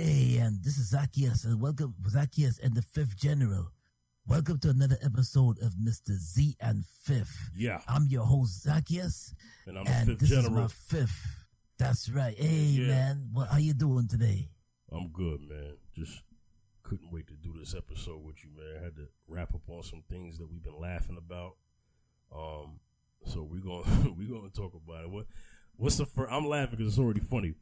Hey, and this is Zacchaeus, and welcome, Zacchaeus and the Fifth General. Welcome to another episode of Mr. Z and Fifth. Yeah. I'm your host, Zacchaeus, And I'm the and fifth this is general. my fifth. That's right. Hey, Yeah. man, what are you doing today? I'm good, man. Just couldn't wait to do this episode with you, man. I had to wrap up on some things that we've been laughing about. Um, so we're gonna we're gonna talk about it. What what's the first? I'm laughing because it's already funny.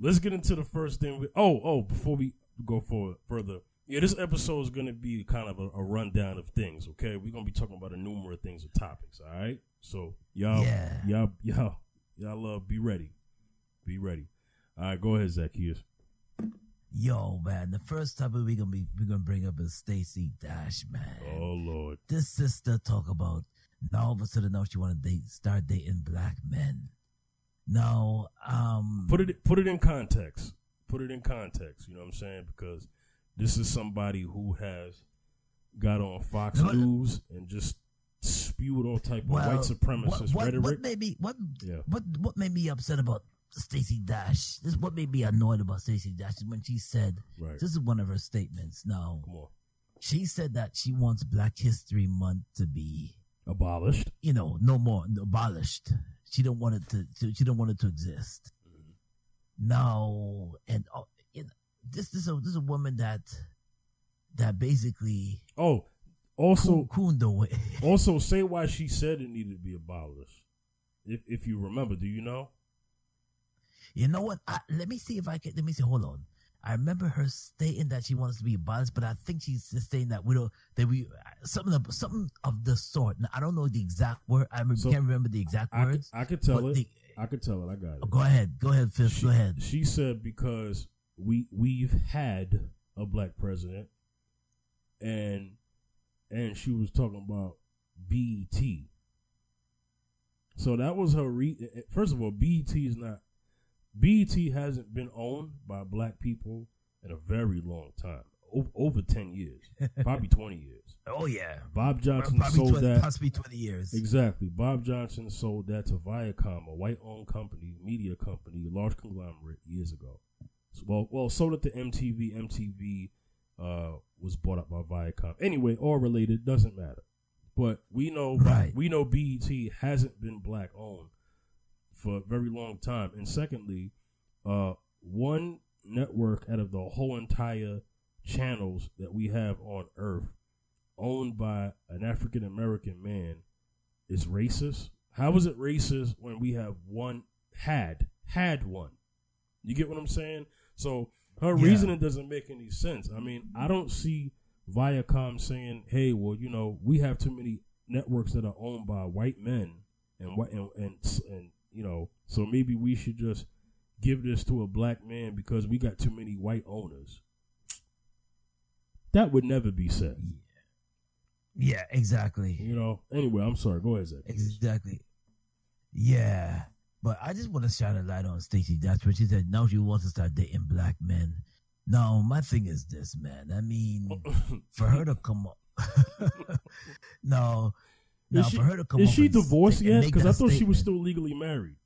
Let's get into the first thing. We, oh oh, before we go for further, yeah, this episode is gonna be kind of a, a rundown of things. Okay, we're gonna be talking about a number of things of topics. All right, so y'all Yeah. y'all y'all y'all uh, be ready, be ready. All right, go ahead, Zacchaeus. Yo, man, the first topic we're gonna be we're gonna bring up is Stacey Dash, man. Oh Lord. This sister talk about now all of a sudden now she wanna date start dating black men. Now, um put it put it in context. Put it in context. You know what I'm saying? Because this is somebody who has got on Fox No, News and just spewed all type of well, white supremacist what, what, rhetoric. What made me what Yeah. what what made me upset about Stacey Dash? This what made me annoyed about Stacey Dash is when she said right. this is one of her statements. Now Come on. she said that she wants Black History Month to be Abolished. you know no more abolished. She don't want it to, to she don't want it to exist. Now and uh, you know, this this is a, this is a woman that that basically Oh, also away. also say why she said it needed to be abolished. If if you remember, do you know? You know what? I, let me see if I can. Let me see. Hold on. I remember her stating that she wants to be abolished, but I think she's just saying that we don't that we something of something of the sort. Now, I don't know the exact word. I So, can't remember the exact I words. I could tell it. the- I could tell it. I got it. go ahead. Go ahead, Fifth. she, Go ahead. She said because we we've had a black president, and and she was talking about BET. So that was her re. First of all, BET is not. BET hasn't been owned by black people in a very long time, over, over ten years, probably twenty years. Oh yeah. Bob Johnson Probably sold 20, that. possibly twenty years. Exactly. Bob Johnson sold that to Viacom, a white-owned company, media company, large conglomerate, years ago. So, well, well, sold it to MTV. MTV uh, was bought up by Viacom. Anyway, all related, doesn't matter. But we know, Right. we know BET hasn't been black-owned for a very long time. And secondly, uh, one network out of the whole entire channels that we have on Earth owned by an African American man is racist. How is it racist when we have one had had one? You get what I'm saying? So her Yeah. reasoning doesn't make any sense. I mean, I don't see Viacom saying, "Hey, well, you know, we have too many networks that are owned by white men and and and, and you know, so maybe we should just give this to a black man because we got too many white owners." That would never be said. Yeah, exactly. You know. Anyway, I'm sorry. Go ahead, Zach. Exactly. Yeah. But I just want to shine a light on Stacey. That's what she said. Now she wants to start dating black men. No, my thing is this, man. I mean, for her to come up. no. No, Is she, for her to come is she divorced yet? Because I thought she was still legally married.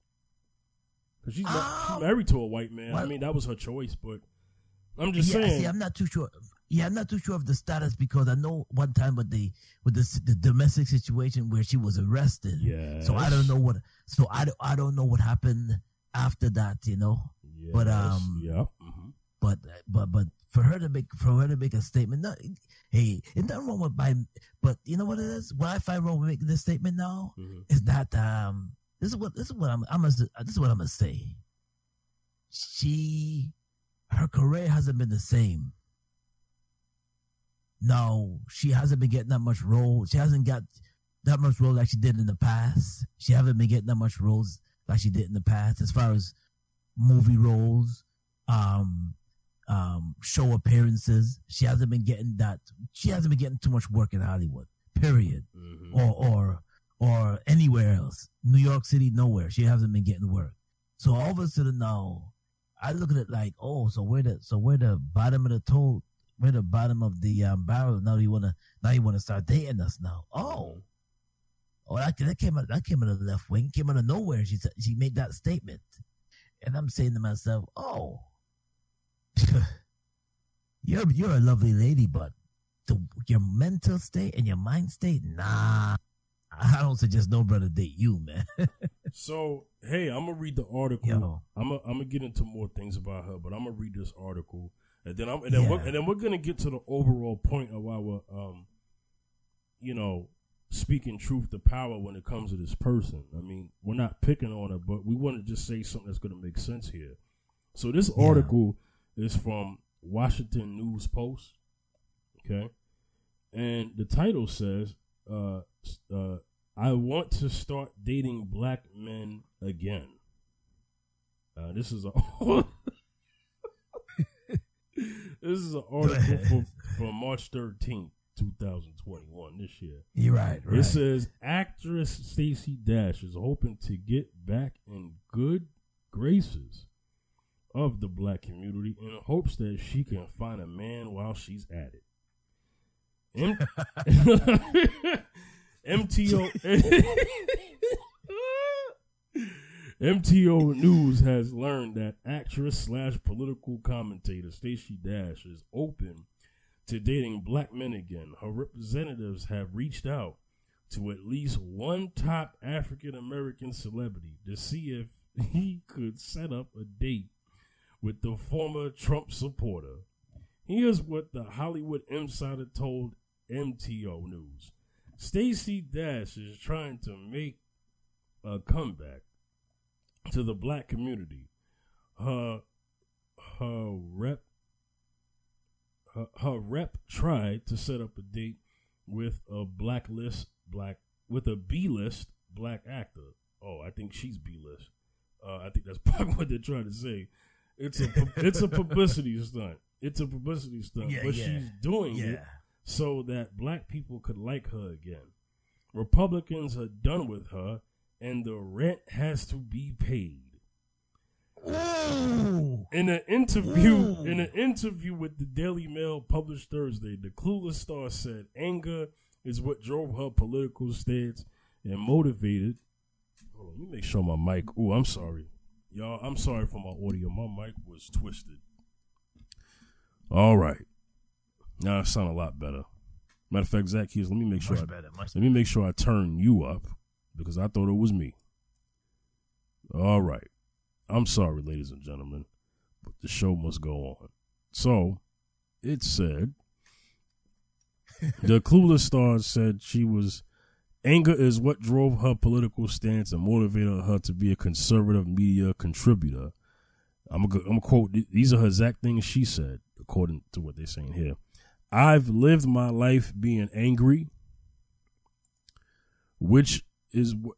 Because she's, ma- Oh. she's married to a white man. I mean, that was her choice, but I'm just yeah, saying. see, I'm not too sure. Yeah, I'm not too sure of the status because I know one time with the with the, the domestic situation where she was arrested. yeah. So I don't know what. So I don't, I don't know what happened after that. You know. but, um, Yep. hmm but but but for her to make for her to make a statement, no, hey, it's nothing wrong with my, but you know what it is. What I find wrong with making this statement now hmm is that um, this is what this is what I'm I'm gonna, this is what I'm gonna say. She, her career hasn't been the same. No, she hasn't been getting that much role. She hasn't got that much role like she did in the past. She haven't been getting that much roles like she did in the past, as far as movie roles, um, um, show appearances. She hasn't been getting that. She hasn't been getting too much work in Hollywood. Period hmm or or or anywhere else. New York City, nowhere. She hasn't been getting work. So all of a sudden now, I look at it like, oh, so we're the so we're the bottom of the toe, we're the bottom of the um, barrel. Now you wanna now you wanna start dating us now. Oh, oh, that, that came out that came out of the left wing, came out of nowhere. She said she made that statement, and I'm saying to myself, oh, you're you're a lovely lady, but the, your mental state and your mind state, nah. I don't suggest no brother date you, man. so hey, I'm gonna read the article. Yo. I'm gonna, I'm gonna get into more things about her, but I'm gonna read this article, and then I'm and then Yeah. we're, and then we're gonna get to the overall point of our um, you know, speaking truth to power when it comes to this person. I mean, we're not picking on her, but we want to just say something that's gonna make sense here. So this Yeah. Is from Washington News Post. Okay, and the title says, uh, uh, "I want to start dating black men again." Uh, this is a this is an article from, from March thirteenth, two thousand twenty one. This year, You're right, right. it says actress Stacey Dash is hoping to get back in good graces of the black community in hopes that she can find a man while she's at it. M- MTO MTO News has learned that actress slash political commentator Stacey Dash is open to dating black men again. Her representatives have reached out to at least one top African American celebrity to see if he could set up a date with the former Trump supporter. Here's what the Hollywood Insider told MTO News. Stacey Dash is trying to make a comeback to the black community. Her her rep her, her rep tried to set up a date with a blacklist black with a B list black actor. Oh, I think she's B list. Uh, I think that's probably what they're trying to say. It's a it's a publicity stunt. It's a publicity stunt, Yeah, but yeah. she's doing it so that black people could like her again. Republicans are done with her, and the rent has to be paid. Ooh. In an interview, Ooh. in an interview with the Daily Mail published Thursday, the clueless star said anger is what drove her political stance and motivated. Hold on, let me make sure my mic. Oh, I'm sorry, y'all. I'm sorry for my audio. My mic was twisted. All right, now I sound a lot better. Matter of fact, Zacchaeus, let me make sure. Much I, better. Much let me make sure I turn you up because I thought it was me. All right. I'm sorry, ladies and gentlemen, but the show must go on. So, it said the clueless star said she was anger is what drove her political stance and motivated her to be a conservative media contributor. I'm gonna, I'm quote these are her exact things she said, according to what they're saying here. I've lived my life being angry, which is what.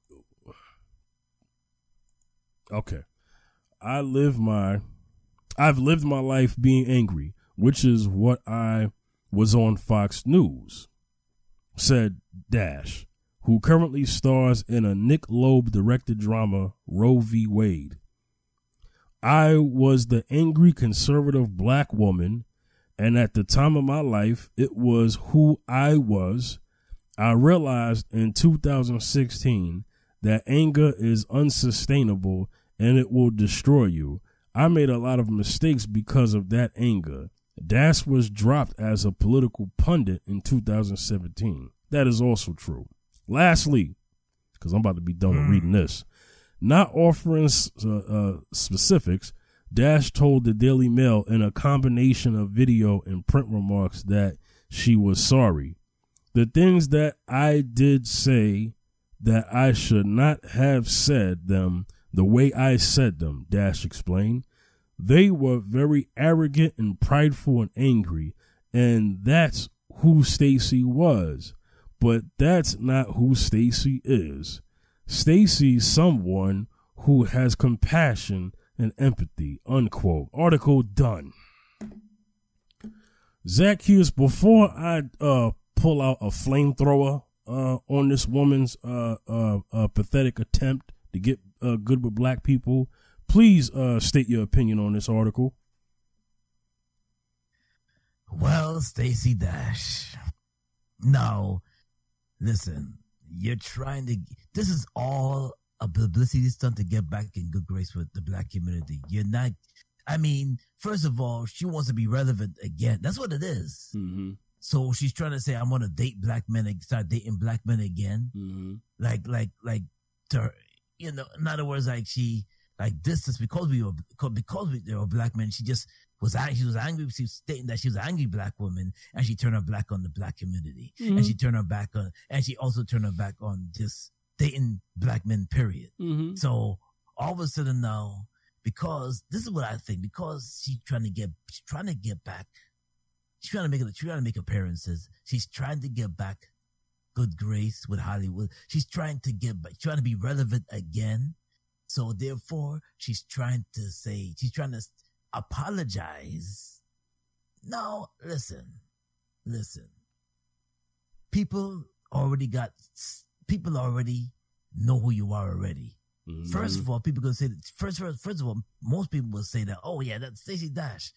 Okay, I live my, I've lived my life being angry, which is what I was on Fox News. Said Dash, who currently stars in a Nick Loeb directed drama Roe v. Wade. I was the angry conservative black woman, and at the time of my life, it was who I was. I realized in 2016 that anger is unsustainable and it will destroy you. I made a lot of mistakes because of that anger. Dash was dropped as a political pundit in 2017. That is also true. Lastly, because I'm about to be done with reading this, not offering uh, uh, specifics, Dash told the Daily Mail in a combination of video and print remarks that she was sorry. The things that I did say that I should not have said them the way I said them, Dash explained. They were very arrogant and prideful and angry, and that's who Stacey was. But that's not who Stacey is. Stacey's someone who has compassion and empathy. Unquote. Article done. Zacchaeus, before I uh, pull out a flamethrower uh, on this woman's uh, uh, uh, pathetic attempt to get uh, good with black people, please state your opinion on this article. Well, Stacey Dash. No, listen. You're trying to. This is all a publicity stunt to get back in good grace with the black community. You're not. I mean, first of all, she wants to be relevant again. That's what it is. Mm-hmm. So she's trying to say, I'm going to date black men, and start dating black men again." Mm-hmm. Like, like, like, to her, you know. In other words, like she, like this is because we were because we, were black men. She just was. She was angry. She was stating that she was an angry black woman, and she turned her back on the black community, Mhm. and she turned her back on, and she also turned her back on just dating black men. Period. Mm-hmm. So all of a sudden now, because this is what I think, because she's trying to get, she's trying to get back, she's trying to make, she's trying to make appearances. She's trying to get back good grace with Hollywood. She's trying to get back, trying to be relevant again. So therefore, she's trying to say, she's trying to apologize. No, listen, listen. People already got, people already know who you are already. Mm-hmm. First of all, people gonna say that first, first, first of all, most people will say that, oh yeah, that's Stacey Dash,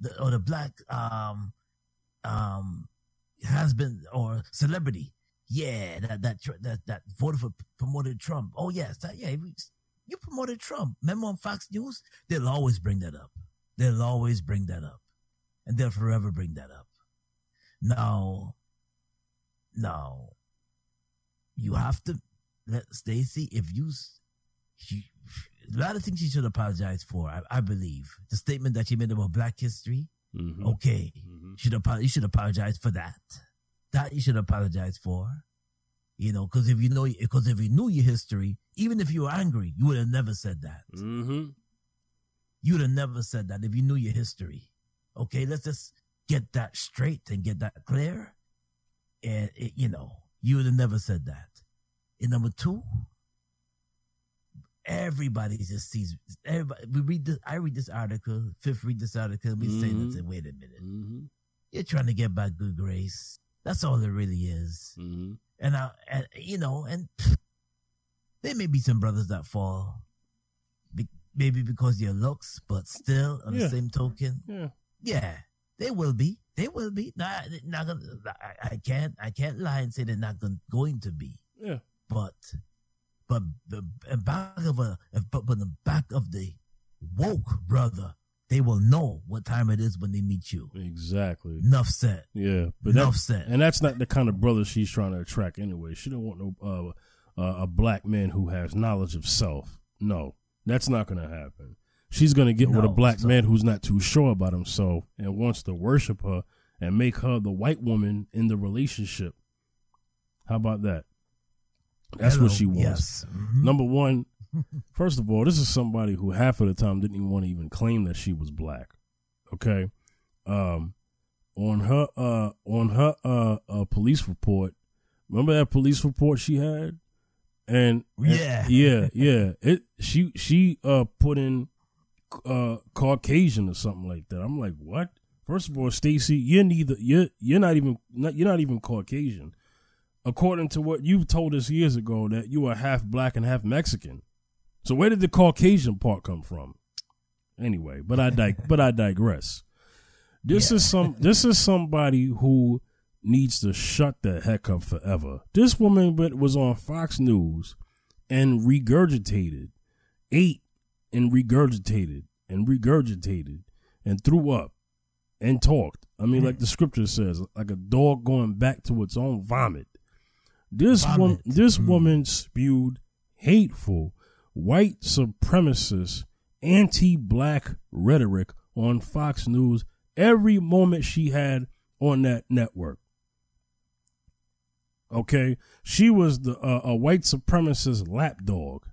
the, or the black um um been or celebrity. Yeah, that that that that voted for promoted Trump. Oh yes, that yeah, you promoted Trump. Remember on Fox News? They'll always bring that up. They'll always bring that up, and they'll forever bring that up. Now, now, you have to let Stacey, if you she, a lot of things she should apologize for. I, I believe the statement that she made about Black history. Mm-hmm. Okay, Mm-hmm. should apo- you should apologize for that. That you should apologize for. You know, because if you know, because if you knew your history, even if you were angry, you would have never said that. Mm-hmm. You would have never said that if you knew your history. Okay, let's just get that straight and get that clear. And it, you know, you would have never said that. And number two, everybody just sees everybody. We read this. I read this article. Fifth read this article. We say Mhm. say, wait a minute. Mm-hmm. You're trying to get back good grace. That's all it really is. Mm-hmm. And I, and you know, and there may be some brothers that fall, maybe because of your looks, but still, on Yeah. the same token, Yeah. yeah, they will be. They will be. Not, not gonna. I, I can't. I can't lie and say they're not going, going to be. Yeah. But, but the in back of a, but but the back of the woke brother, they will know what time it is when they meet you. Exactly. Enough said. Yeah, but Enough that, said. and that's not the kind of brother she's trying to attract anyway. She don't want no uh, uh, a black man who has knowledge of self. No, that's not going to happen. She's going to get with a black man who's not too sure about himself and wants to worship her and make her the white woman in the relationship. How about that? That's what she wants. Yes. Mhm. Number one, first of all, this is somebody who half of the time didn't even want to even claim that she was black. Okay, um, on her uh on her uh, uh police report, remember that police report she had, and, and- Yeah. yeah, yeah. It she she uh put in uh Caucasian or something like that. I'm like, what? First of all, Stacey, you're neither you're you're not even not, you're not even Caucasian according to what you've told us years ago that you are half black and half Mexican. So where did the Caucasian part come from? Anyway, but I dig- but I digress. This Yeah. is some this is somebody who needs to shut the heck up forever. This woman was on Fox News and regurgitated, ate and regurgitated and regurgitated and threw up and talked. I mean, like the scripture says, like a dog going back to its own vomit. This Vomit. woman, this Mm. woman spewed hateful, white supremacist, anti-black rhetoric on Fox News every moment she had on that network. Okay, she was the uh, a white supremacist lapdog.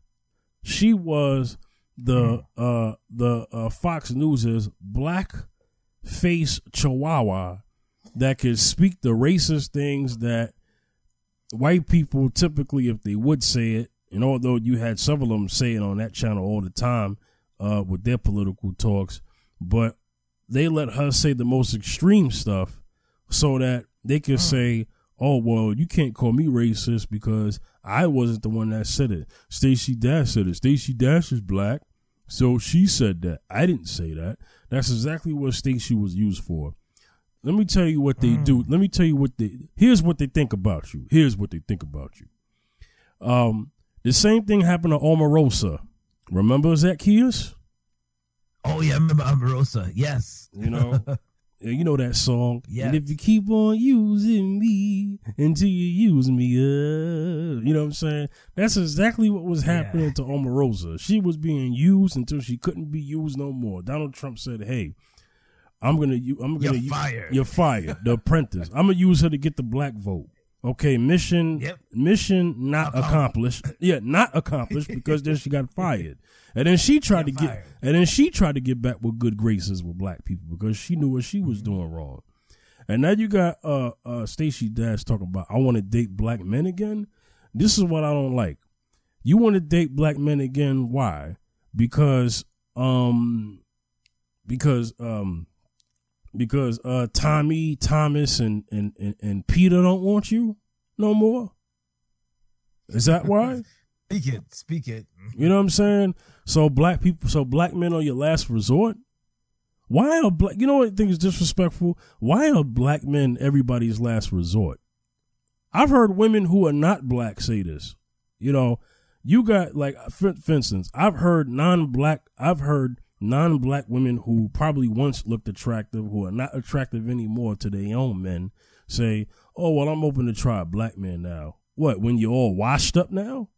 She was the uh the uh, Fox News's black face chihuahua that could speak the racist things that white people typically, if they would say it, and although you had several of them say it on that channel all the time uh, with their political talks, but they let her say the most extreme stuff so that they could say, "Oh well, you can't call me racist because I wasn't the one that said it. Stacey Dash said it. Stacey Dash is black, so she said that. I didn't say that. That's exactly what Stacey was used for. Let me tell you what they do. Let me tell you what they. Here's what they think about you. Here's what they think about you. Um, the same thing happened to Omarosa. Remember Zacchaeus? Oh yeah, I remember Omarosa. Yes. You know, you know that song. Yeah. And if you keep on using me until you use me up, you know what I'm saying? That's exactly what was happening Yeah. to Omarosa. She was being used until she couldn't be used no more. Donald Trump said, "Hey, I'm gonna, I'm You're gonna, u- fired. you're fired. The Apprentice. I'm gonna use her to get the black vote." Okay, mission, Yep. mission not Accomplished. Yeah, not accomplished because then she got fired, and then she tried to get, and then she tried to get back with good graces with black people because she knew what she was Mm-hmm. doing wrong. And now you got uh uh Stacey Dash talking about I want to date black men again. This is what I don't like. You want to date black men again? Why? Because um because um because uh Tommy, Thomas and and and, and Peter don't want you no more. Is that why? Speak it. Speak it. You know what I'm saying? So black people, so black men are your last resort. Why are black? You know what I think is disrespectful? Why are black men everybody's last resort? I've heard women who are not black say this. You know, you got like, for, for instance, I've heard non-black, I've heard non-black women who probably once looked attractive, who are not attractive anymore to their own men, say, "Oh well, I'm open to try a black man now." What? When you're all washed up now?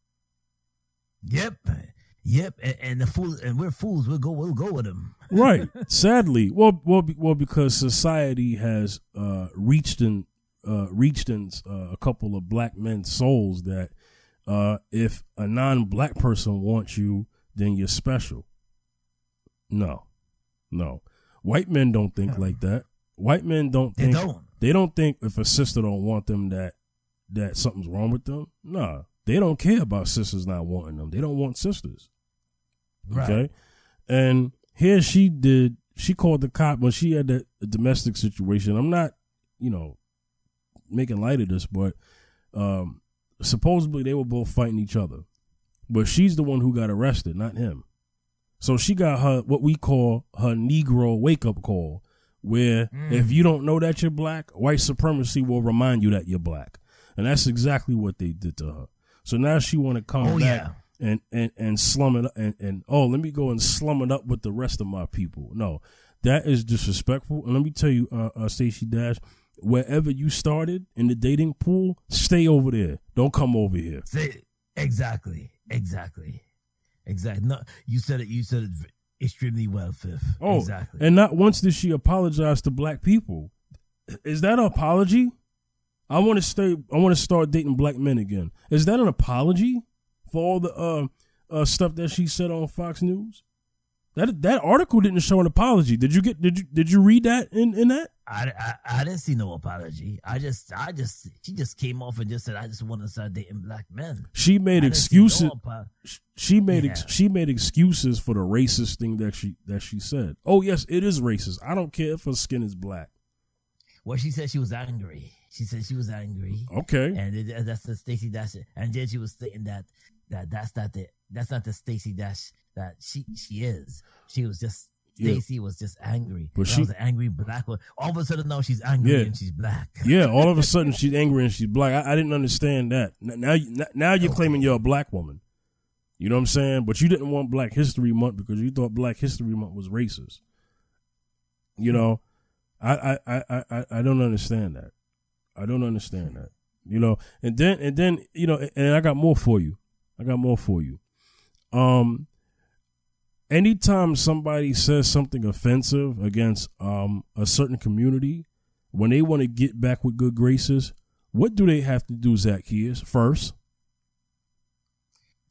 Yep. Yep. And, and the fool and we're fools. We'll go. We'll go with them. right sadly well well well because society has uh reached in uh reached in uh, a couple of black men's souls that uh if a non-black person wants you then you're special no no white men don't think like that white men don't They think don't. they don't think if a sister don't want them that that something's wrong with them nah they don't care about sisters not wanting them they don't want sisters Right. Okay. And here she did, she called the cop when she had that domestic situation. I'm not, you know, making light of this, but um, supposedly they were both fighting each other. But she's the one who got arrested, not him. So she got her, what we call her Negro wake up call, where Mm. if you don't know that you're black, white supremacy will remind you that you're black. And that's exactly what they did to her. So now she want to come Oh, back yeah. and, and, and slum it up and, and oh let me go and slum it up with the rest of my people. No, that is disrespectful. And let me tell you, uh, uh Stacey Dash, wherever you started in the dating pool, stay over there. Don't come over here. Exactly. Exactly. Exactly. No, you said it. You said it extremely well, Fifth. Oh, exactly. and not once did she apologize to black people. Is that an apology? I want to stay. I want to start dating black men again. Is that an apology for all the uh, uh, stuff that she said on Fox News? That that article didn't show an apology. Did you get? Did you did you read that in in that? I, I, I didn't see no apology. I just I just she just came off and just said I just want to start dating black men. She made didn't see no excuses. apo- she made ex- she made excuses for the racist thing that she that she said. Oh yes, it is racist. I don't care if her skin is black. Well, she said she was angry. She said she was angry, Okay. and it, that's the Stacey Dash. And then she was stating that that that's not the that's not the Stacey Dash that she she is. She was just Yeah. Was just angry. But she- was an angry black one. All of a sudden, now she's angry Yeah. and she's black. Yeah, all of a sudden she's angry and she's black. I, I didn't understand that. Now, you- now you're claiming you're a black woman. You know what I'm saying? But you didn't want Black History Month because you thought Black History Month was racist. You know, I I, I, I, I don't understand that. I don't understand that. You know, and then and then you know, and I got more for you. I got more for you. Um, anytime somebody says something offensive against um a certain community, when they want to get back with good graces, what do they have to do, Zacchaeus? First,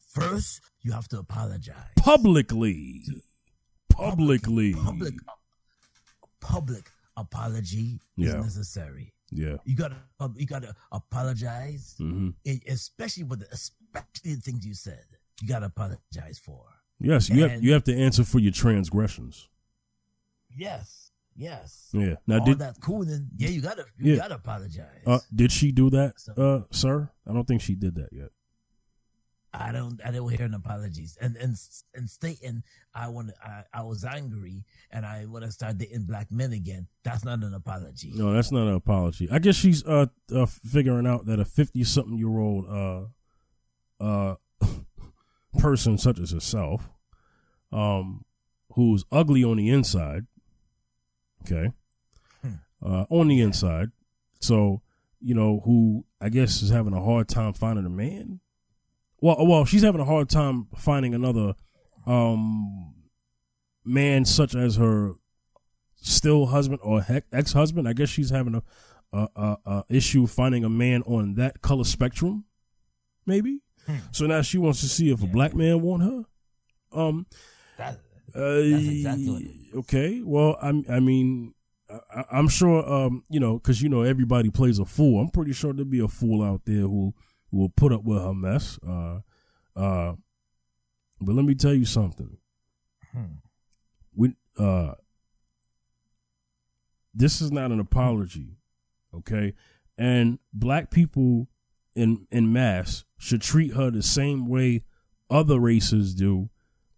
First, you have to apologize. publicly, publicly, Public, public apology Yeah. is necessary. yeah. You gotta, you gotta apologize, hmm e- especially with the, especially the things you said. You gotta apologize for. Yes, you have you have to answer for your transgressions. Yes, yes. Yeah. Now, All did that cooling, yeah, you gotta, you Yeah. gotta apologize. uh, did she do that, uh, sir? I don't think she did that yet. I don't, I don't hear an apologies, and and and stating I want, I, I was angry, and I want to start dating black men again. That's not an apology. No, that's not an apology. I guess she's uh, uh figuring out that a fifty something year old uh uh person such as herself um who's ugly on the inside. Okay. Uh, on the inside. So, you know, who I guess is having a hard time finding a man. Well, well, she's having a hard time finding another um man such as her still husband or ex husband. I guess she's having a, a, a, a, issue finding a man on that color spectrum, maybe. Hmm. So now she wants to see if yeah. a black man want her. Um, that, uh, exactly okay. Well, I I mean, I, am sure um you know because you know everybody plays a fool. I'm pretty sure there'll be a fool out there who will put up with her mess. Uh, uh, but let me tell you something. Hmm. We uh this is not an apology, okay? And black people in in mass should treat her the same way other races do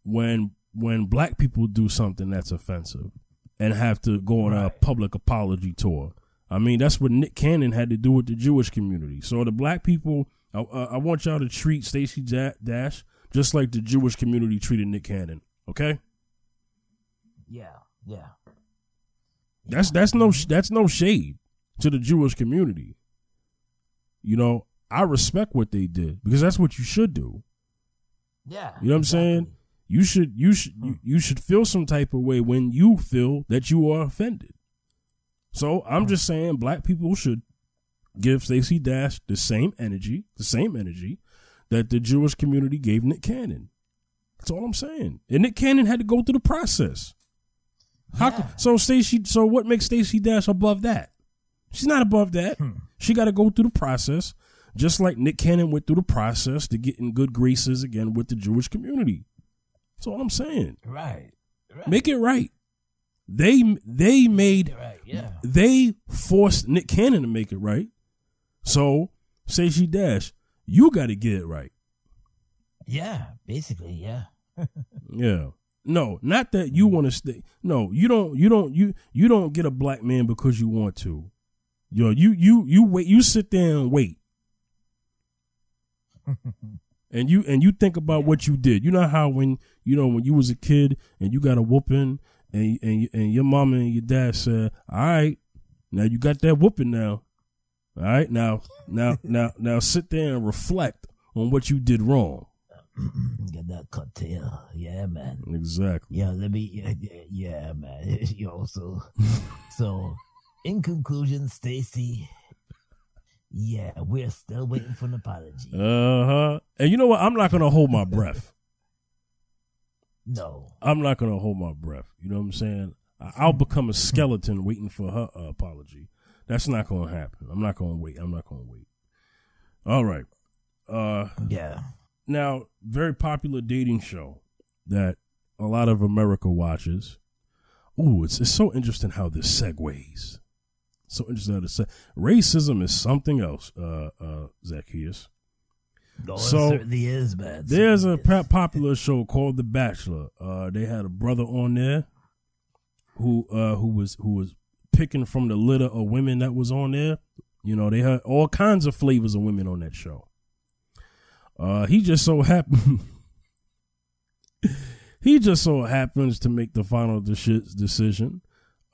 when when black people do something that's offensive and have to go on right. a public apology tour. I mean, that's what Nick Cannon had to do with the Jewish community. So the black people, I, I want y'all to treat Stacey Dash just like the Jewish community treated Nick Cannon. Okay? Yeah, yeah. That's that's no that's no shade to the Jewish community. You know, I respect what they did because that's what you should do. Yeah. You know what exactly. I'm saying? You should you should you, hmm. you should feel some type of way when you feel that you are offended. So I'm hmm. just saying black people should give Stacey Dash the same energy, the same energy that the Jewish community gave Nick Cannon. That's all I'm saying. And Nick Cannon had to go through the process. How yeah. so Stacey so what makes Stacey Dash above that? She's not above that. Hmm. She got to go through the process, just like Nick Cannon went through the process to get in good graces again with the Jewish community. That's all I'm saying. Right. right. Make it right. They they made right. yeah. they forced Nick Cannon to make it right. So Stacey Dash, you got to get it right. Yeah, basically, yeah. yeah. No, not that you want to stay. No, you don't. You don't. You you don't get a black man because you want to. Yo, you you you wait. You sit there and wait, and you and you think about what you did. You know how when you know when you was a kid and you got a whooping, and and and your mom and your dad said, "All right, now you got that whooping now. All right, now now now now sit there and reflect on what you did wrong." Get that cocktail. Yeah, man. Exactly. Yeah, let me. Yeah, yeah man. you know, so, in conclusion, Stacey, yeah, we're still waiting for an apology. Uh huh. And you know what? I'm not gonna hold my breath. no, I'm not gonna hold my breath. You know what I'm saying? I'll become a skeleton waiting for her uh, apology. That's not gonna happen. I'm not gonna wait. I'm not gonna wait. All right. Uh, yeah. Now, very popular dating show that a lot of America watches. Ooh, it's it's so interesting how this segues. So interesting how this racism is something else, uh, uh, Zacchaeus. No, so certainly is, man. There's a popular show called The Bachelor. Uh, they had a brother on there who uh, who was who was picking from the litter of women that was on there. You know, they had all kinds of flavors of women on that show. Uh, he just so happened. he just so happens to make the final de- decision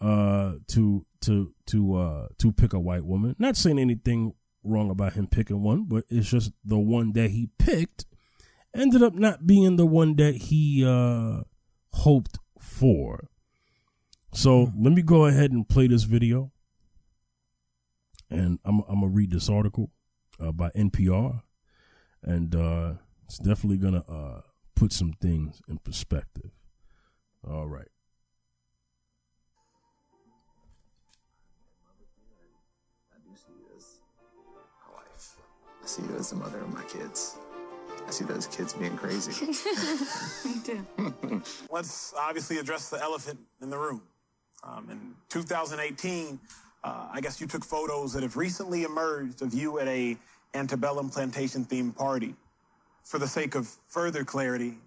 uh, to to to uh, to pick a white woman. Not saying anything wrong about him picking one, but it's just the one that he picked ended up not being the one that he uh, hoped for. So mm-hmm. let me go ahead and play this video, and I'm I'm gonna read this article uh, by NPR and uh, it's definitely gonna uh, put some things in perspective. All right. I see you as my wife. I see you as the mother of my kids. I see those kids being crazy. Me too. Let's obviously address the elephant in the room. Um, in 2018, uh, I guess you took photos that have recently emerged of you at a antebellum plantation themed party. For the sake of further clarity,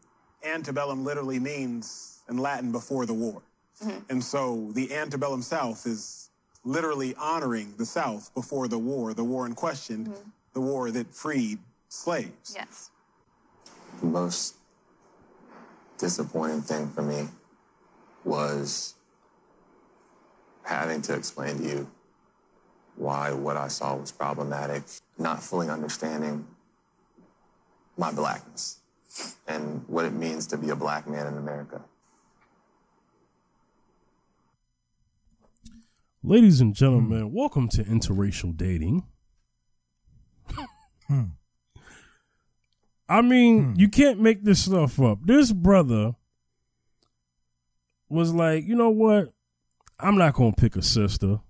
antebellum literally means in Latin before the war. Mm-hmm. And so the antebellum South is literally honoring the South before the war, the war in question, mm-hmm. the war that freed slaves. Yes. The most disappointing thing for me was having to explain to you why what I saw was problematic, not fully understanding my blackness and what it means to be a black man in America. Ladies and hmm. gentlemen, welcome to interracial dating. Hmm. I mean, hmm. you can't make this stuff up. This brother was like, you know what? I'm not going to pick a sister.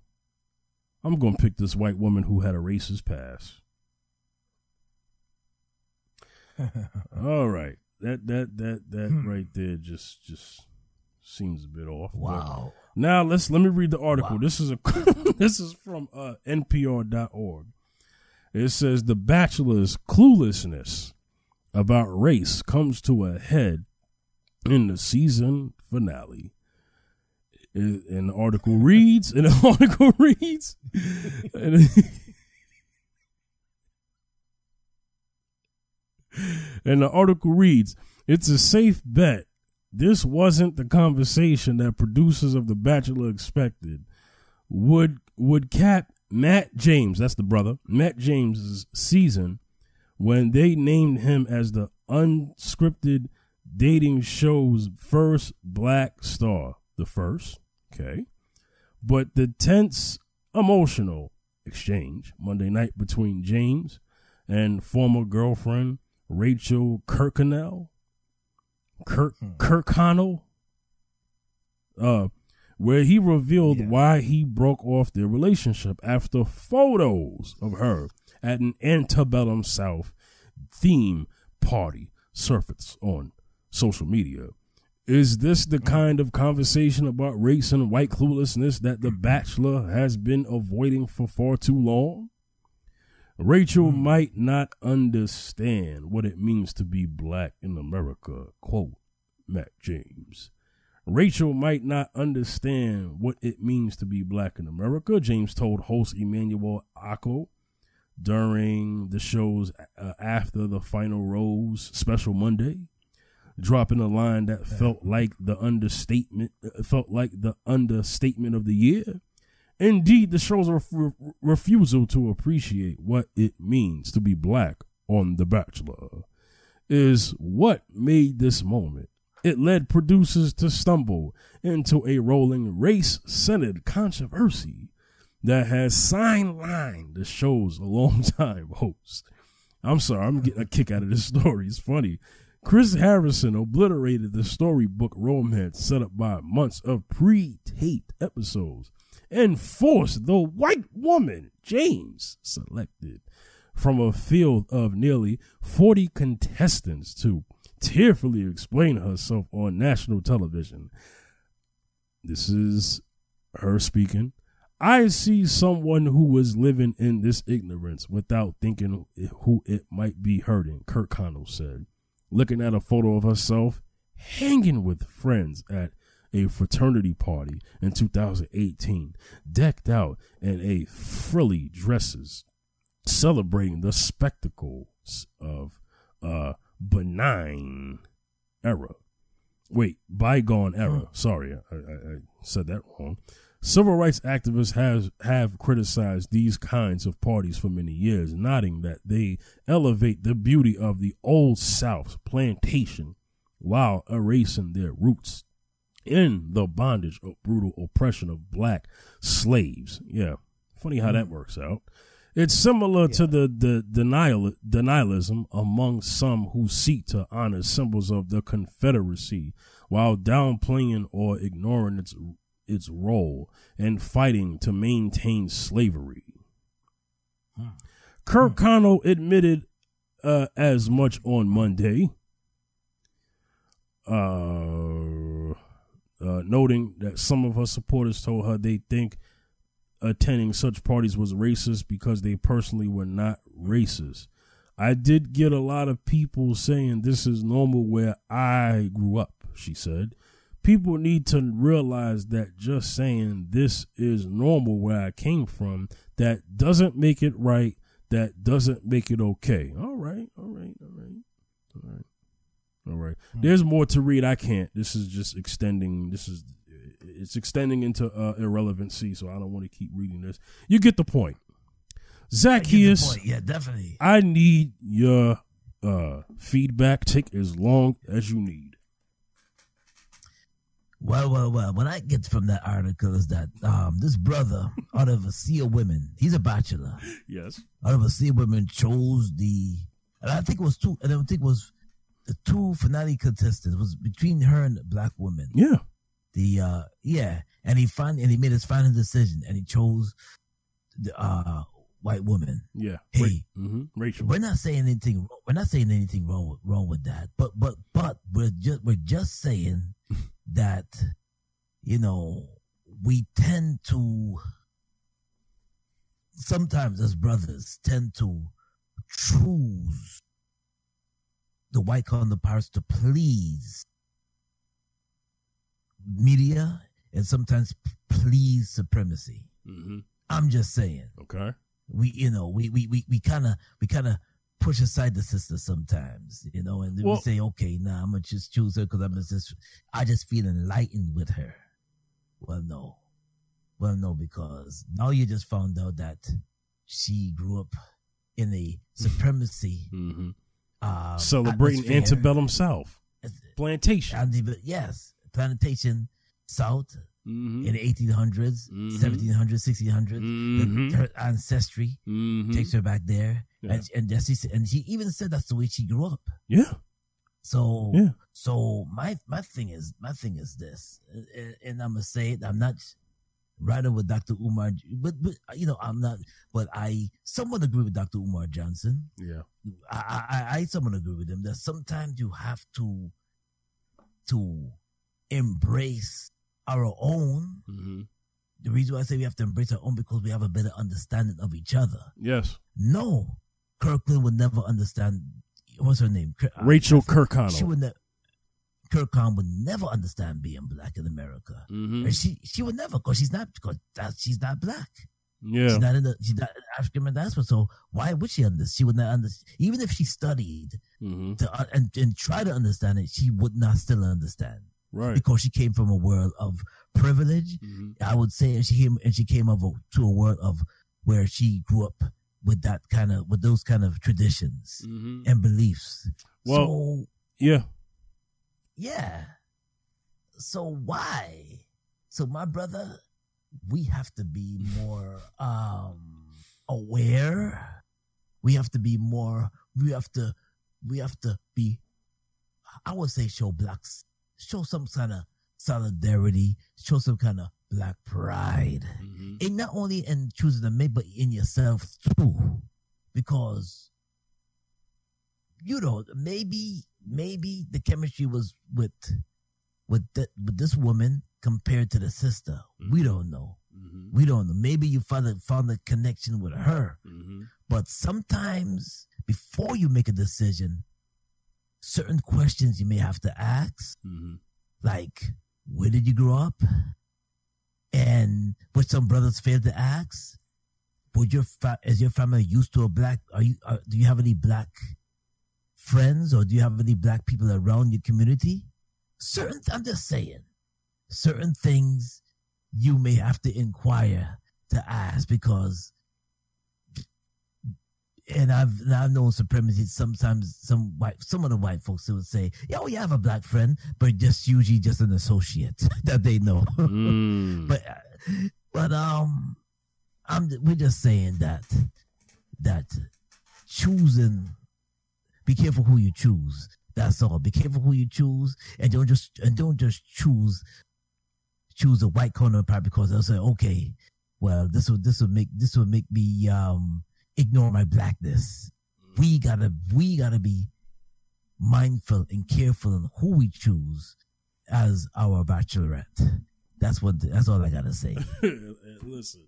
I'm going to pick this white woman who had a racist past. All right. That that that that right there just just seems a bit off. Wow. now let's let me read the article. Wow. This is a this is from uh, NPR.org. It says the Bachelor's cluelessness about race comes to a head in the season finale. And the article reads, and the article reads, and, and the article reads, it's a safe bet this wasn't the conversation that producers of The Bachelor expected. Would would cap Matt James, that's the brother, Matt James's season when they named him as the unscripted dating show's first black star. The first, okay. But the tense emotional exchange Monday night between James and former girlfriend Rachel Kirkconnell Kirk Kirkconnell, uh, where he revealed Yeah. why he broke off their relationship after photos of her at an antebellum South theme party surfaced on social media. Is this the kind of conversation about race and white cluelessness that The Bachelor has been avoiding for far too long? Rachel might not understand what it means to be black in America, quote Matt James. Rachel might not understand what it means to be black in America, James told host Emmanuel Acho during the show's uh, After the Final Rose special Monday, dropping a line that felt like the understatement, uh, felt like the understatement of the year. Indeed, the show's ref- refusal to appreciate what it means to be black on The Bachelor is what made this moment. It led producers to stumble into a rolling race centered controversy that has sidelined the show's longtime host. I'm sorry, I'm getting a kick out of this story. It's funny. Chris Harrison obliterated the storybook romance set up by months of pre taped episodes and forced the white woman, James, selected from a field of nearly 40 contestants to tearfully explain herself on national television. This is her speaking. I see someone who was living in this ignorance without thinking who it might be hurting, Kirkconnell said, looking at a photo of herself hanging with friends at a fraternity party in 2018, decked out in a frilly dresses, celebrating the spectacles of a benign era. Wait, bygone era. Hmm. Sorry, I, I, I said that wrong. Civil rights activists have have criticized these kinds of parties for many years, noting that they elevate the beauty of the old South's plantation while erasing their roots in the bondage of brutal oppression of black slaves. Yeah, funny how that works out. It's similar to the, the denial denialism among some who seek to honor symbols of the Confederacy while downplaying or ignoring its its role in fighting to maintain slavery. Kirkconnell admitted uh, as much on Monday, uh, uh, noting that some of her supporters told her they think attending such parties was racist because they personally were not racist. I did get a lot of people saying this is normal where I grew up, she said. People need to realize that just saying this is normal where I came from, that doesn't make it right, that doesn't make it okay. All right, all right, all right, all right. All right. There's more to read. I can't. This is just extending. This is it's extending into uh, irrelevancy, so I don't want to keep reading this. You get the point. Zacchaeus, point. yeah, definitely. I need your uh, feedback. Take as long as you need. Well, well, well. What I get from that article is that um, this brother, out of a sea of women, he's a bachelor. Yes. Out of a sea of women, chose the. And I think it was two. And I think it was the two finale contestants. Was between her and the black woman. Yeah. The uh, yeah, and he find and he made his final decision, and he chose the uh white woman. Yeah. Hey, hmm Rachel. we're not saying anything. We're not saying anything wrong with, wrong with that. But but but we're just we're just saying that you know we tend to sometimes as brothers tend to choose the white counterparts to please media and sometimes please supremacy. hmm I'm just saying. Okay. we you know we we we, we kind of we kind of push aside the sister sometimes you know and then Well- we say okay now i'm gonna just choose her because i'm just i just feel enlightened with her. Well no. Well no because now you just found out that she grew up in a supremacy hmm uh Celebrating atmosphere. antebellum South plantation. And yes plantation south hmm in the 1800s Mhm. 1700s 1600s Mhm. her ancestry hmm takes her back there, Yeah. and and that's she and she even said that's the way she grew up. Yeah. So Yeah. so my my thing is my thing is this, and, and I'm gonna say it. I'm not riding with Dr. Umar, but, but you know I'm not. But I somewhat agree with Dr. Umar Johnson. Yeah. I I, I- somewhat agree with him that sometimes you have to to embrace our own. hmm The reason why I say we have to embrace our own because we have a better understanding of each other. Yes. No, Kirkland would never understand. What's her name? Rachel uh, Rachel She Kirkconnell. would. Ne- Kirkland would never understand being black in America, hmm and she she would never because she's not because that she's not black. Yeah. She's not in the she's not African American diaspora. So why would she understand? She would not understand. Even if she studied hmm to uh, and and try to understand it, she would not still understand Right. because she came from a world of privilege hmm I would say, and she came and she came of a, to a world of where she grew up with that kind of with those kind of traditions hmm and beliefs. Well- so Yeah. Yeah. So why? So my brother, we have to be more um aware. We have to be more. We have to. We have to be. I would say show blacks. Show some kind of solidarity. Show some kind of black pride. hmm And not only in choosing the mate, but in yourself too. Because you know, maybe maybe the chemistry was with with the, with this woman compared to the sister. We don't know. hmm We don't know. Maybe you found a, found a connection with her. hmm But sometimes before you make a decision, certain questions you may have to ask hmm like where did you grow up and what some brothers fail to ask would your fa- is your family used to a black are you are, do you have any black friends or do you have any black people around your community certain i'm just saying certain things you may have to inquire to ask because and I've and I've known supremacy. Sometimes some white, some of the white folks would say, "Yeah, oh, you have a black friend, but just usually just an associate that they know." Mm. but but um, I'm we're just saying that that choosing, be careful who you choose. That's all. Be careful who you choose, and don't just and don't just choose choose a white counterpart because they'll say, okay, well, this will this will make this will make me um ignore my blackness. We gotta we gotta be mindful and careful in who we choose as our bachelorette. That's what that's all I gotta say. Listen.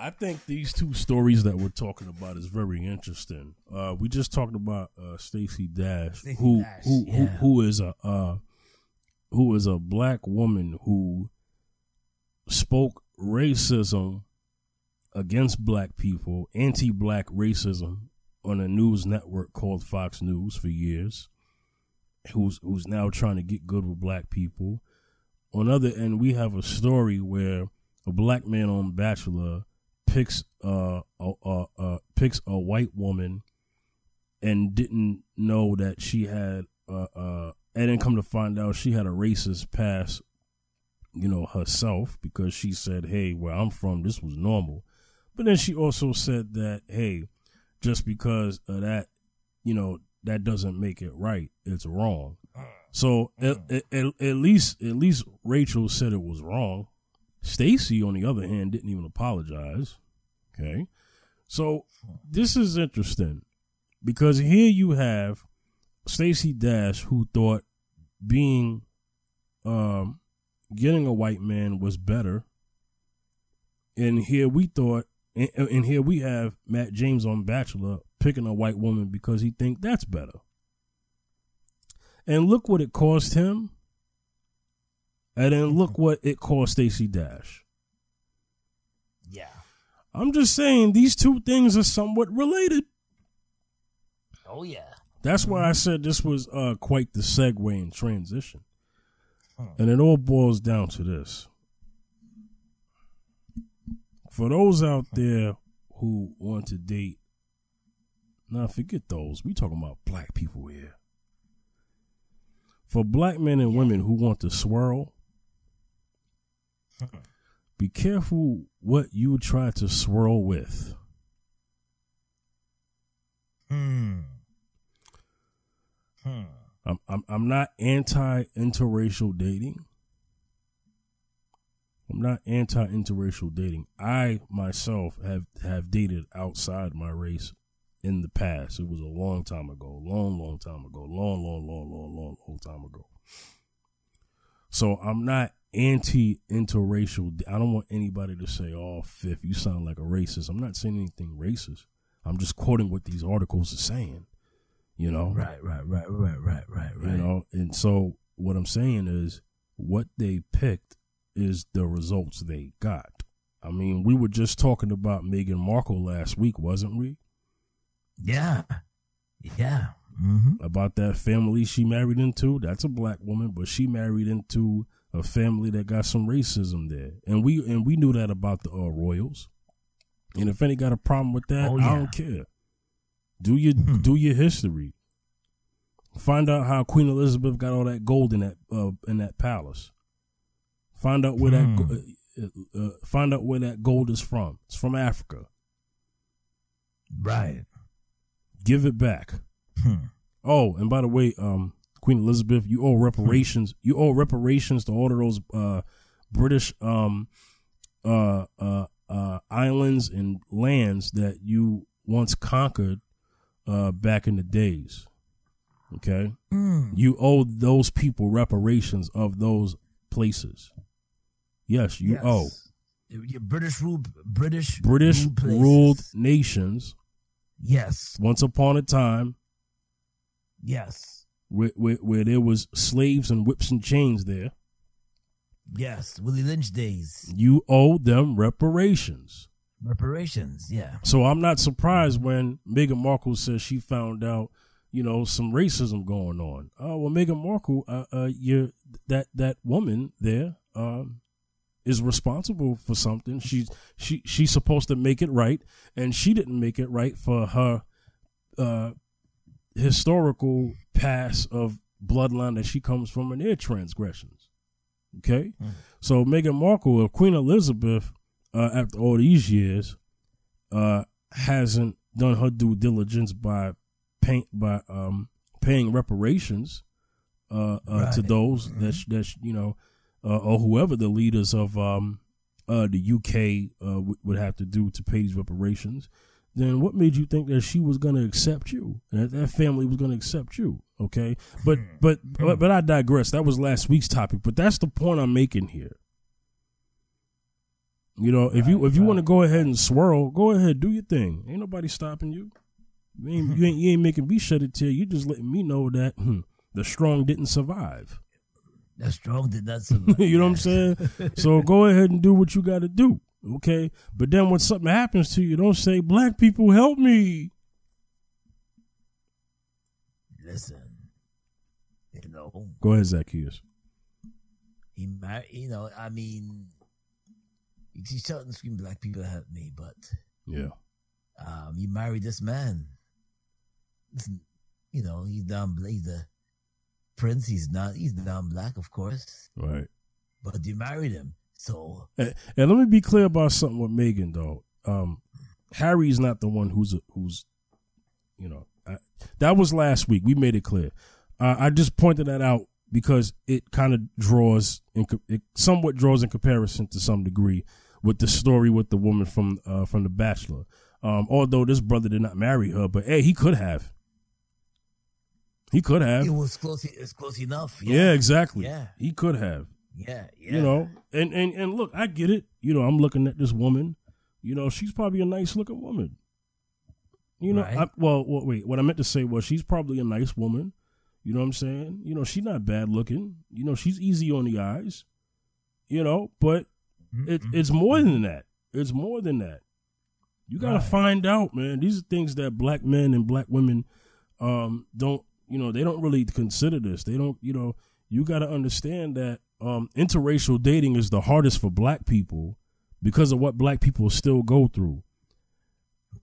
I think these two stories that we're talking about is very interesting. Uh, we just talked about uh, Stacey Dash, Stacey who Dash, who, who who is a uh, who is a black woman who spoke racism against black people, anti-black racism on a news network called Fox News for years. who's who's now trying to get good with black people. On the other end, we have a story where a black man on Bachelor picks uh, a, a, a picks a white woman and didn't know that she had uh, uh and then come to find out she had a racist past you know herself because she said hey where i'm from this was normal. But then she also said that hey just because of that you know that doesn't make it right. It's wrong. So at, at, at least at least rachel said it was wrong stacy on the other hand didn't even apologize okay so this is interesting because here you have Stacey Dash who thought being um getting a white man was better. And here we thought and, and here we have Matt James on Bachelor picking a white woman because he think that's better. And look what it cost him. And then look what it cost Stacey Dash. Yeah. I'm just saying these two things are somewhat related. Oh yeah. That's why I said this was uh, quite the segue and transition. And it all boils down to this. For those out there who want to date, now forget those. We talking about black people here. For black men and women who want to swirl, be careful what you try to swirl with. Hmm. Hmm. I'm I'm I'm not anti interracial dating. I'm not anti interracial dating. I myself have have dated outside my race in the past. It was a long time ago, long long time ago, long long long long long long time ago. So I'm not anti interracial. I don't want anybody to say, "Oh, fifth, you sound like a racist." I'm not saying anything racist. I'm just quoting what these articles are saying. You know, Right, right, right, right, right, right, right. you know and so what i'm saying is what they picked is the results they got i mean we were just talking about Meghan markle last week wasn't we Yeah. Yeah. Mm-hmm. about that family she married into that's a black woman but she married into a family that got some racism there. And we and we knew that about the uh, royals. And if any got a problem with that Oh, i don't care. Do your Hmm. do your history. Find out how queen elizabeth got all that gold in that uh, in that palace. Find out where Hmm. that go- uh, uh, find out where that gold is from. It's from africa. Right. give it back. Hmm. Oh, and by the way, um, Queen Elizabeth, you owe reparations. you owe reparations to all of those uh, British um, uh, uh, uh, islands and lands that you once conquered uh, back in the days. Okay, Mm. you owe those people reparations of those places. Yes, you Yes. owe Your British ruled British British ruled ruled nations Yes. once upon a time Yes. Where, where, where there was slaves and whips and chains there. Yes. Willie Lynch days. you owe them reparations. Reparations. Yeah. So I'm not surprised when Meghan Markle says she found out, you know, some racism going on. Oh well, Meghan Markle, uh, uh, you that that woman there, um, is responsible for something. She's she she's supposed to make it right, and she didn't make it right for her, uh, historical past of bloodline that she comes from and their transgressions. Okay, so Meghan Markle, of Queen Elizabeth, uh, after all these years, uh, hasn't done her due diligence by pay, by um, paying reparations uh, uh, to those that sh- that sh- you know uh, or whoever the leaders of um, uh, the UK uh, w- would have to do to pay these reparations. Then what made you think that she was going to accept you? That that family was going to accept you? Okay, but but but but I digress. That was last week's topic. But that's the point I'm making here. You know, if you if you want to go ahead and swirl, go ahead, do your thing. Ain't nobody stopping you. You ain't you ain't, you ain't making me shed a tear. You just letting me know that hmm, the strong didn't survive. That strong did not survive. you know what I'm saying? so go ahead and do what you got to do. Okay, but then when something happens to you, don't say black people help me. Listen. You know, Go ahead, Zacchaeus. he married. You know, I mean, you see, and scream, black people help me, but Yeah. um, you married this man. Listen, you know, he's down. He's a prince. He's not. He's non-black, of course, Right. but you married him. So And, and let me be clear about something with Megan though. Um, Harry's not the one who's who's, you know, I, that was last week. We made it clear. Uh, I just pointed that out because it kind of draws, in, it somewhat draws in comparison to some degree with the story with the woman from uh, from The Bachelor. Um, although this brother did not marry her, but hey, he could have. He could have. it was close. It's close enough. Yeah, exactly. Yeah. He could have. Yeah, yeah. You know, and, and and look, I get it. You know, I'm looking at this woman. You know, she's probably a nice looking woman. You know, Right. I, well, well, wait. What I meant to say was she's probably a nice woman. You know what I'm saying? You know, she's not bad looking. You know, she's easy on the eyes. You know, but it, Mm-hmm. it's more than that. It's more than that. You got to Right. find out, man. These are things that black men and black women um, don't, you know, they don't really consider this. They don't, you know, you got to understand that um, interracial dating is the hardest for black people because of what black people still go through.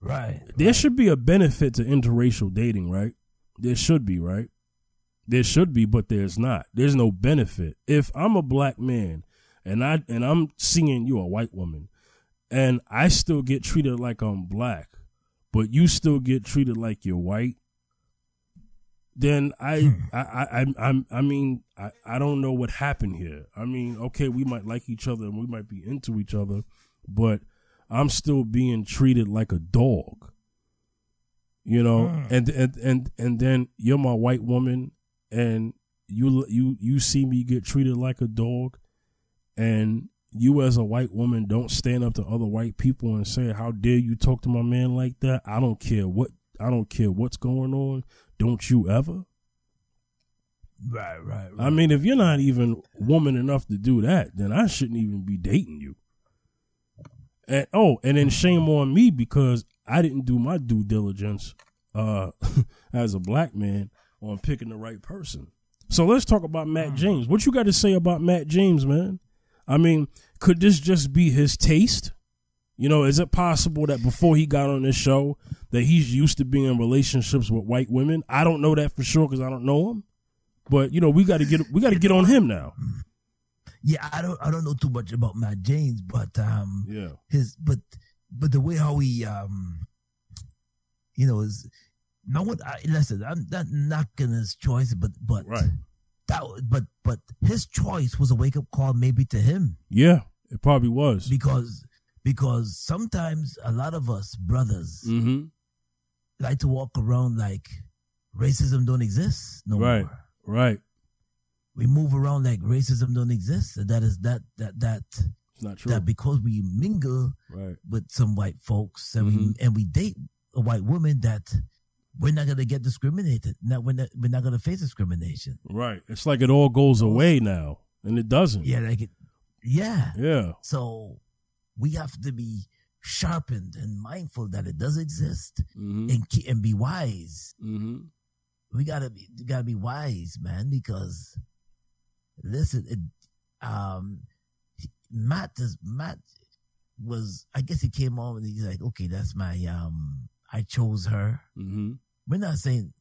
right. There should be a benefit to interracial dating, right? There should be, right? There should be, but there's not. There's no benefit. If I'm a black man and I and I'm seeing you a white woman and I still get treated like I'm black, but you still get treated like you're white, then hmm. I I I I, I, I mean I, I don't know what happened here. I mean, okay, we might like each other and we might be into each other, but I'm still being treated like a dog. You know, hmm. and and and and then you're my white woman, and you you you see me get treated like a dog, and you as a white woman don't stand up to other white people and say, "How dare you talk to my man like that?" I don't care what I don't care what's going on. Don't you ever? Right, right, right. I mean, if you're not even woman enough to do that, then I shouldn't even be dating you. And oh, and then shame on me because I didn't do my due diligence uh as a black man on picking the right person. So let's talk about Matt James. What you got to say about Matt James, man? I mean, could this just be his taste? You know, is it possible that before he got on this show that he's used to being in relationships with white women? I don't know that for sure because I don't know him. But you know, we got to get we got to get on him now. yeah, I don't, I don't know too much about Matt James, but um, Yeah, his, but, but the way how he, um, you know, is no one. I, listen, I'm not knocking his choice, but, but Right. that, but, but his choice was a wake up call, maybe to him, yeah, it probably was. because, because sometimes a lot of us brothers Mm-hmm. like to walk around like racism don't exist no Right. more. Right, We move around like racism don't exist. And that is that that that it's not true. that because we mingle Right, with some white folks and we Mhm. and we date a white woman that we're not gonna get discriminated. Not we're not we're not gonna face discrimination. right. It's like it all goes away now, and it doesn't. Yeah, like it. Yeah. yeah, So we have to be sharpened and mindful that it does exist mm-hmm. and keep, and be wise. Mm-hmm. we gotta be we gotta be wise, man, because listen, it, um, Matt is Matt was I guess he came on and he's like, okay, that's my um, I chose her. Mm-hmm. We're not saying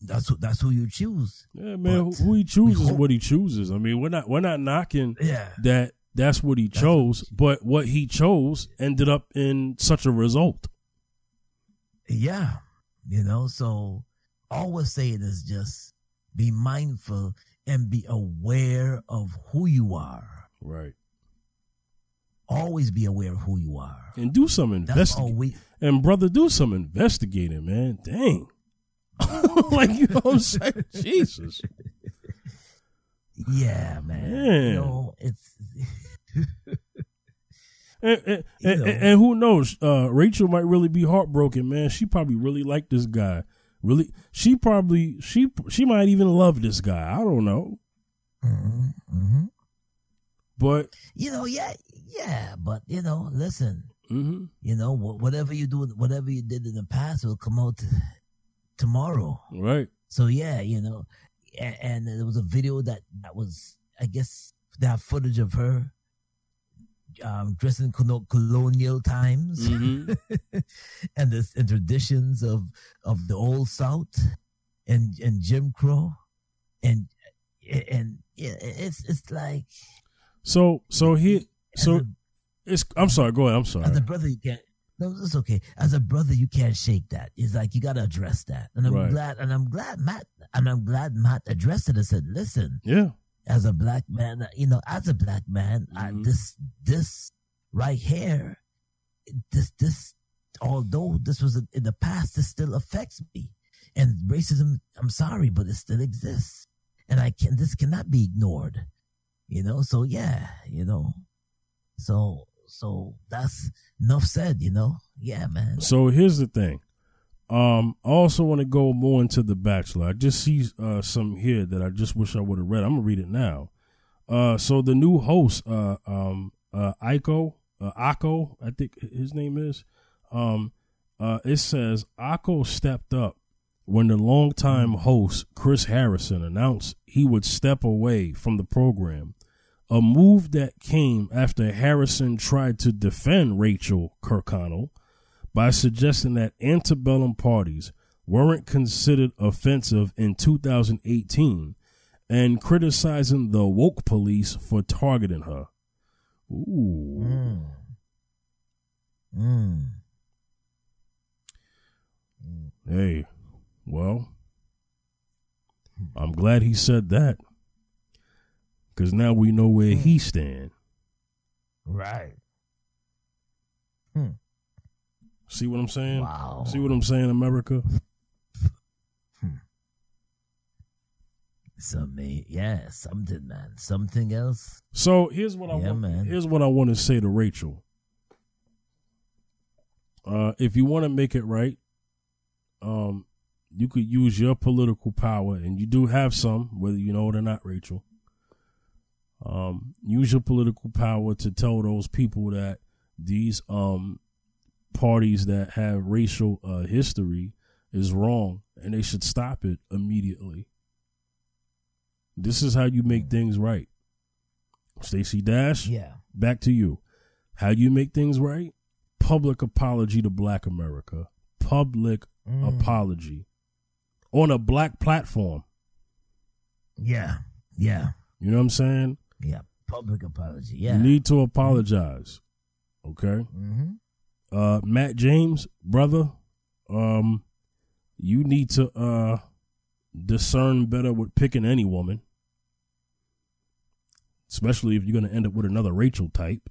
that's who that's who you choose. Yeah, man. Who, But who he chooses, hope- what he chooses. I mean, we're not we're not knocking Yeah, that. That's what he That's chose, what he- but what he chose ended up in such a result. yeah, you know. So all we're saying is just be mindful and be aware of who you are. Right, Always be aware of who you are. and do some investigation. we. And brother, do some investigating, man. Dang. like you know what I'm saying? Jesus. Yeah, man. Man. You know, it's And, and, You and, know. and who knows? Uh, Rachel might really be heartbroken, man. She probably really liked this guy. Really, she probably she she might even love this guy. I don't know, Mhm, mhm. but you know, yeah, yeah. But you know, listen, hmm you know, whatever you do, whatever you did in the past will come out tomorrow. right, So yeah, you know, and, and there was a video that that was, I guess, they have footage of her um, dressed in colonial times Mhm. and the and traditions of of the old South and and Jim Crow, and and yeah, it's it's like So so he so it's. I'm sorry. Go ahead. I'm sorry. as a brother, you can't. No, it's okay. As a brother, you can't shake that. It's like you got to address that, and I'm Right. glad. And I'm glad Matt. And I'm glad Matt addressed it and said, "Listen, Yeah. as a black man, you know, as a black man, I, Mhm. this this right here, this this, although this was in the past, this still affects me, and racism. I'm sorry, but it still exists, and I can. This cannot be ignored, you know. So yeah, you know, so so that's enough said, you know. Yeah, man. So here's the thing. Um, I also want to go more into the Bachelor. I just see uh, some here that I just wish I would have read. I'm gonna read it now. Uh, so the new host, uh, um, uh, Iko, uh, I think his name is. Um, uh, it says Akko stepped up when the longtime host Chris Harrison announced he would step away from the program. A move that came after Harrison tried to defend Rachel Kirkconnell by suggesting that antebellum parties weren't considered offensive in 2018 and criticizing the woke police for targeting her. Ooh. Mm. Mm. Hey, well, I'm glad he said that because now we know where he stand. Right. See what I'm saying? Wow. See what I'm saying, America? Something, yeah, something, man. Something else. So here's what I want. man. Here's what I want to say to Rachel. Uh, if you want to make it right, um, you could use your political power, and you do have some, whether you know it or not, Rachel. Um, use your political power to tell those people that these um parties that have racial uh, history is wrong, and they should stop it immediately. This is how you make things right. Stacey Dash, Yeah. back to you. How do you make things right? Public apology to black America. Public Mm. apology. On a black platform. Yeah. Yeah. You know what I'm saying? Yeah. Public apology. Yeah. You need to apologize. Okay? mm-hmm. Uh Matt James, brother, um, you need to uh discern better with picking any woman. Especially if you're gonna end up with another Rachel type.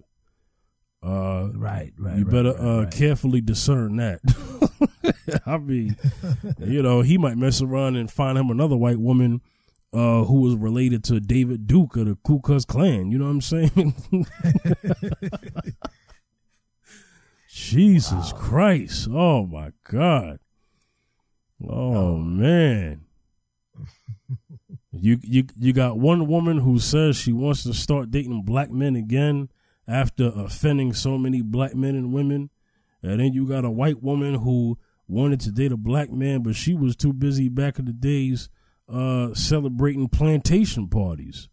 Uh Right. Right. you right, better right, uh, right. carefully discern that. I mean, you know, he might mess around and find him another white woman uh, who was related to David Duke of the Ku Klux Klan. You know what I'm saying? Jesus Christ! Oh my God! Oh man! You you you got one woman who says she wants to start dating black men again after offending so many black men and women. And then you got a white woman who wanted to date a black man, but she was too busy back in the days uh, celebrating plantation parties.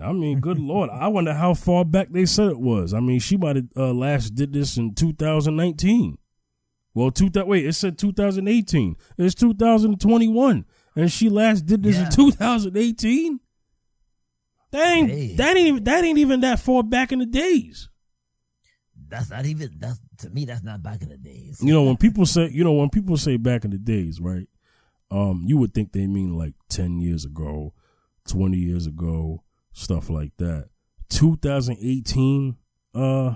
I mean, good lord! I wonder how far back they said it was. I mean, she might have uh, last did this in 2019. Well, two th- wait, it said 2018. It's 2021, and she last did this Yeah. in 2018. That ain't Hey. that ain't even, that ain't even that far back in the days. That's not even. That's to me. That's not back in the days. You know, when people say, you know, when people say back in the days, right? Um, you would think they mean like 10 years ago, 20 years ago, stuff like that. 2018, uh,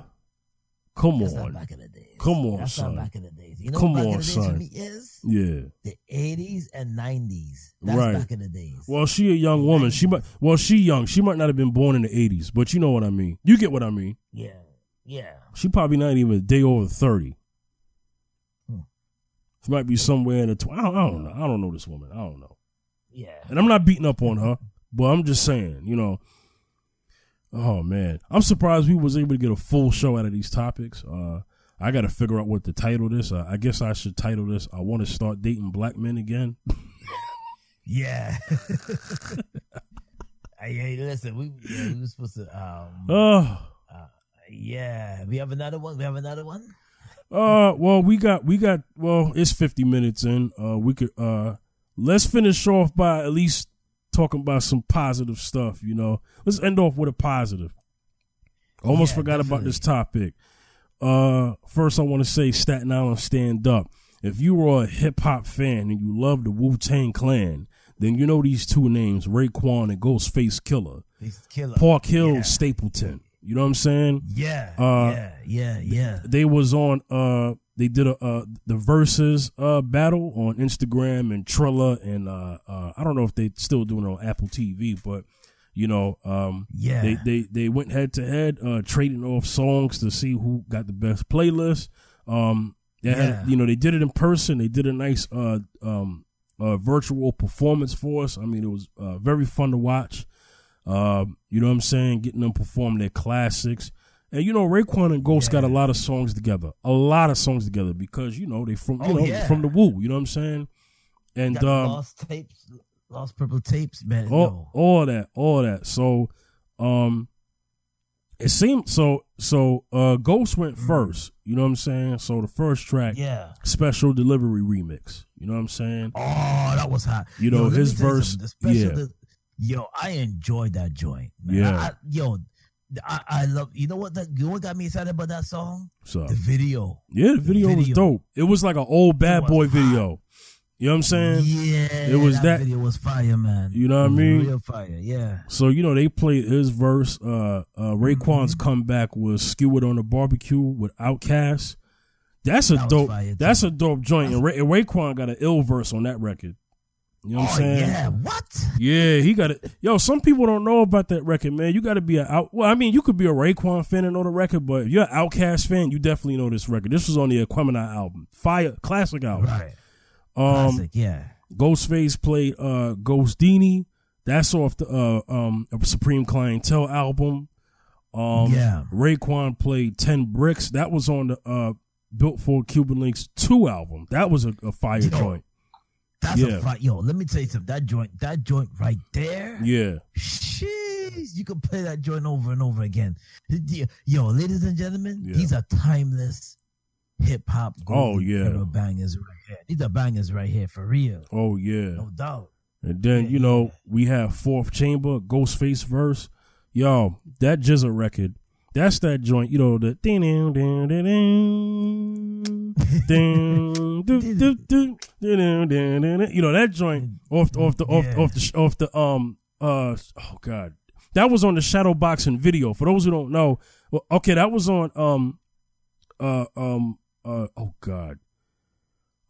come That's on. back in the days. Come on, That's son. back in the days. You know Come on, in the days for son. me is Yeah. the eighties and nineties. That's Right. back in the days. Well, she a young woman. She might, well, she young. She might not have been born in the 80s, but you know what I mean. You get what I mean. yeah. Yeah. She probably not even a day over 30. She might be somewhere in the, tw- I, don't, I don't know. I don't know this woman. I don't know. Yeah. And I'm not beating up on her, but I'm just saying, you know. Oh man, I'm surprised we was able to get a full show out of these topics. Uh, I got to figure out what to title this. Uh, I guess I should title this. I want to start dating black men again. Yeah. hey, listen, we yeah, we were supposed to. Um, Oh, yeah, we have another one. We have another one. Uh, well, we got we got well, it's fifty minutes in. Uh, we could uh, let's finish off by at least talking about some positive stuff. You know, let's end off with a positive. Almost Yeah, forgot about this topic. Uh, first I want to say Staten Island stand up. If you are a hip hop fan and you love the Wu Tang Clan, then you know these two names, Raekwon and Ghostface Killer. Killer. Park Hill, Yeah. Stapleton. You know what I'm saying? Yeah, Uh, yeah, yeah, yeah. They was on uh they did a uh the verses uh battle on Instagram and Trilla and uh uh I don't know if they still doing it on Apple TV, but you know, um Yeah. they they they went head to head, uh trading off songs to see who got the best playlist. Um they Yeah. had you know, they did it in person, they did a nice uh um uh virtual performance for us. I mean it was uh very fun to watch. Uh, you know what I'm saying? Getting them perform their classics. And you know, Raekwon and Ghost got a lot of songs together. A lot of songs together because, you know, they from you Oh, know, yeah. from the Woo, you know what I'm saying? And Got um lost tapes, lost purple tapes, man. all, no. all that, all that. So um it seemed so so uh Ghost went first, you know what I'm saying? So the first track, Mm. Yeah. special delivery remix. You know what I'm saying? Oh, that was hot. You know, me his verse- something. The special yeah. the- yo, I enjoyed that joint. Man. Yeah. I, I- yo, I, I love. You know what? That you know what got me excited about that song? So The video. yeah, the video, was video. dope. It was like an old bad boy hot. video. You know what I'm saying? Yeah, it was that, that- video was fire, man. You know what I It was mean? Real fire. Yeah. So you know they played his verse. Uh, uh, Raekwon's Mm-hmm. comeback was "Skewered on the Barbecue" with Outkast. That's a That dope. fire. That's a dope joint. And, Ra- and Raekwon got an ill verse on that record. You know what oh I'm saying? yeah. What? Yeah, he got it. Yo, some people don't know about that record, man. You got to be a out. Well, I mean, you could be a Raekwon fan and know the record, but if you're an Outcast fan, you definitely know this record. This was on the Aquemini album, fire classic album. Right. Um, Classic. Yeah. Ghostface played uh Ghostini. That's off the uh um Supreme Clientele album. Um Yeah. Raekwon played Ten Bricks. That was on the uh Built for Cuban Links 2 album. That was a, a fire Yo. joint. That's Yeah. a fight. Yo, let me tell you something. That joint, that joint right there. Yeah. Jeez, you can play that joint over and over again. Yo, ladies and gentlemen, Yeah. these are timeless hip hop. Oh, yeah. bangers right here. These are bangers right here for real, Oh yeah. no doubt. And then, Yeah, you know, we have Fourth Chamber, Ghostface verse. Yo, that Jizza record. That's that joint, you know, the ding ding ding ding ding you know that joint off off the off off the off the um uh oh god that was on the shadow boxing video for those who don't know well, okay that was on um uh um uh oh god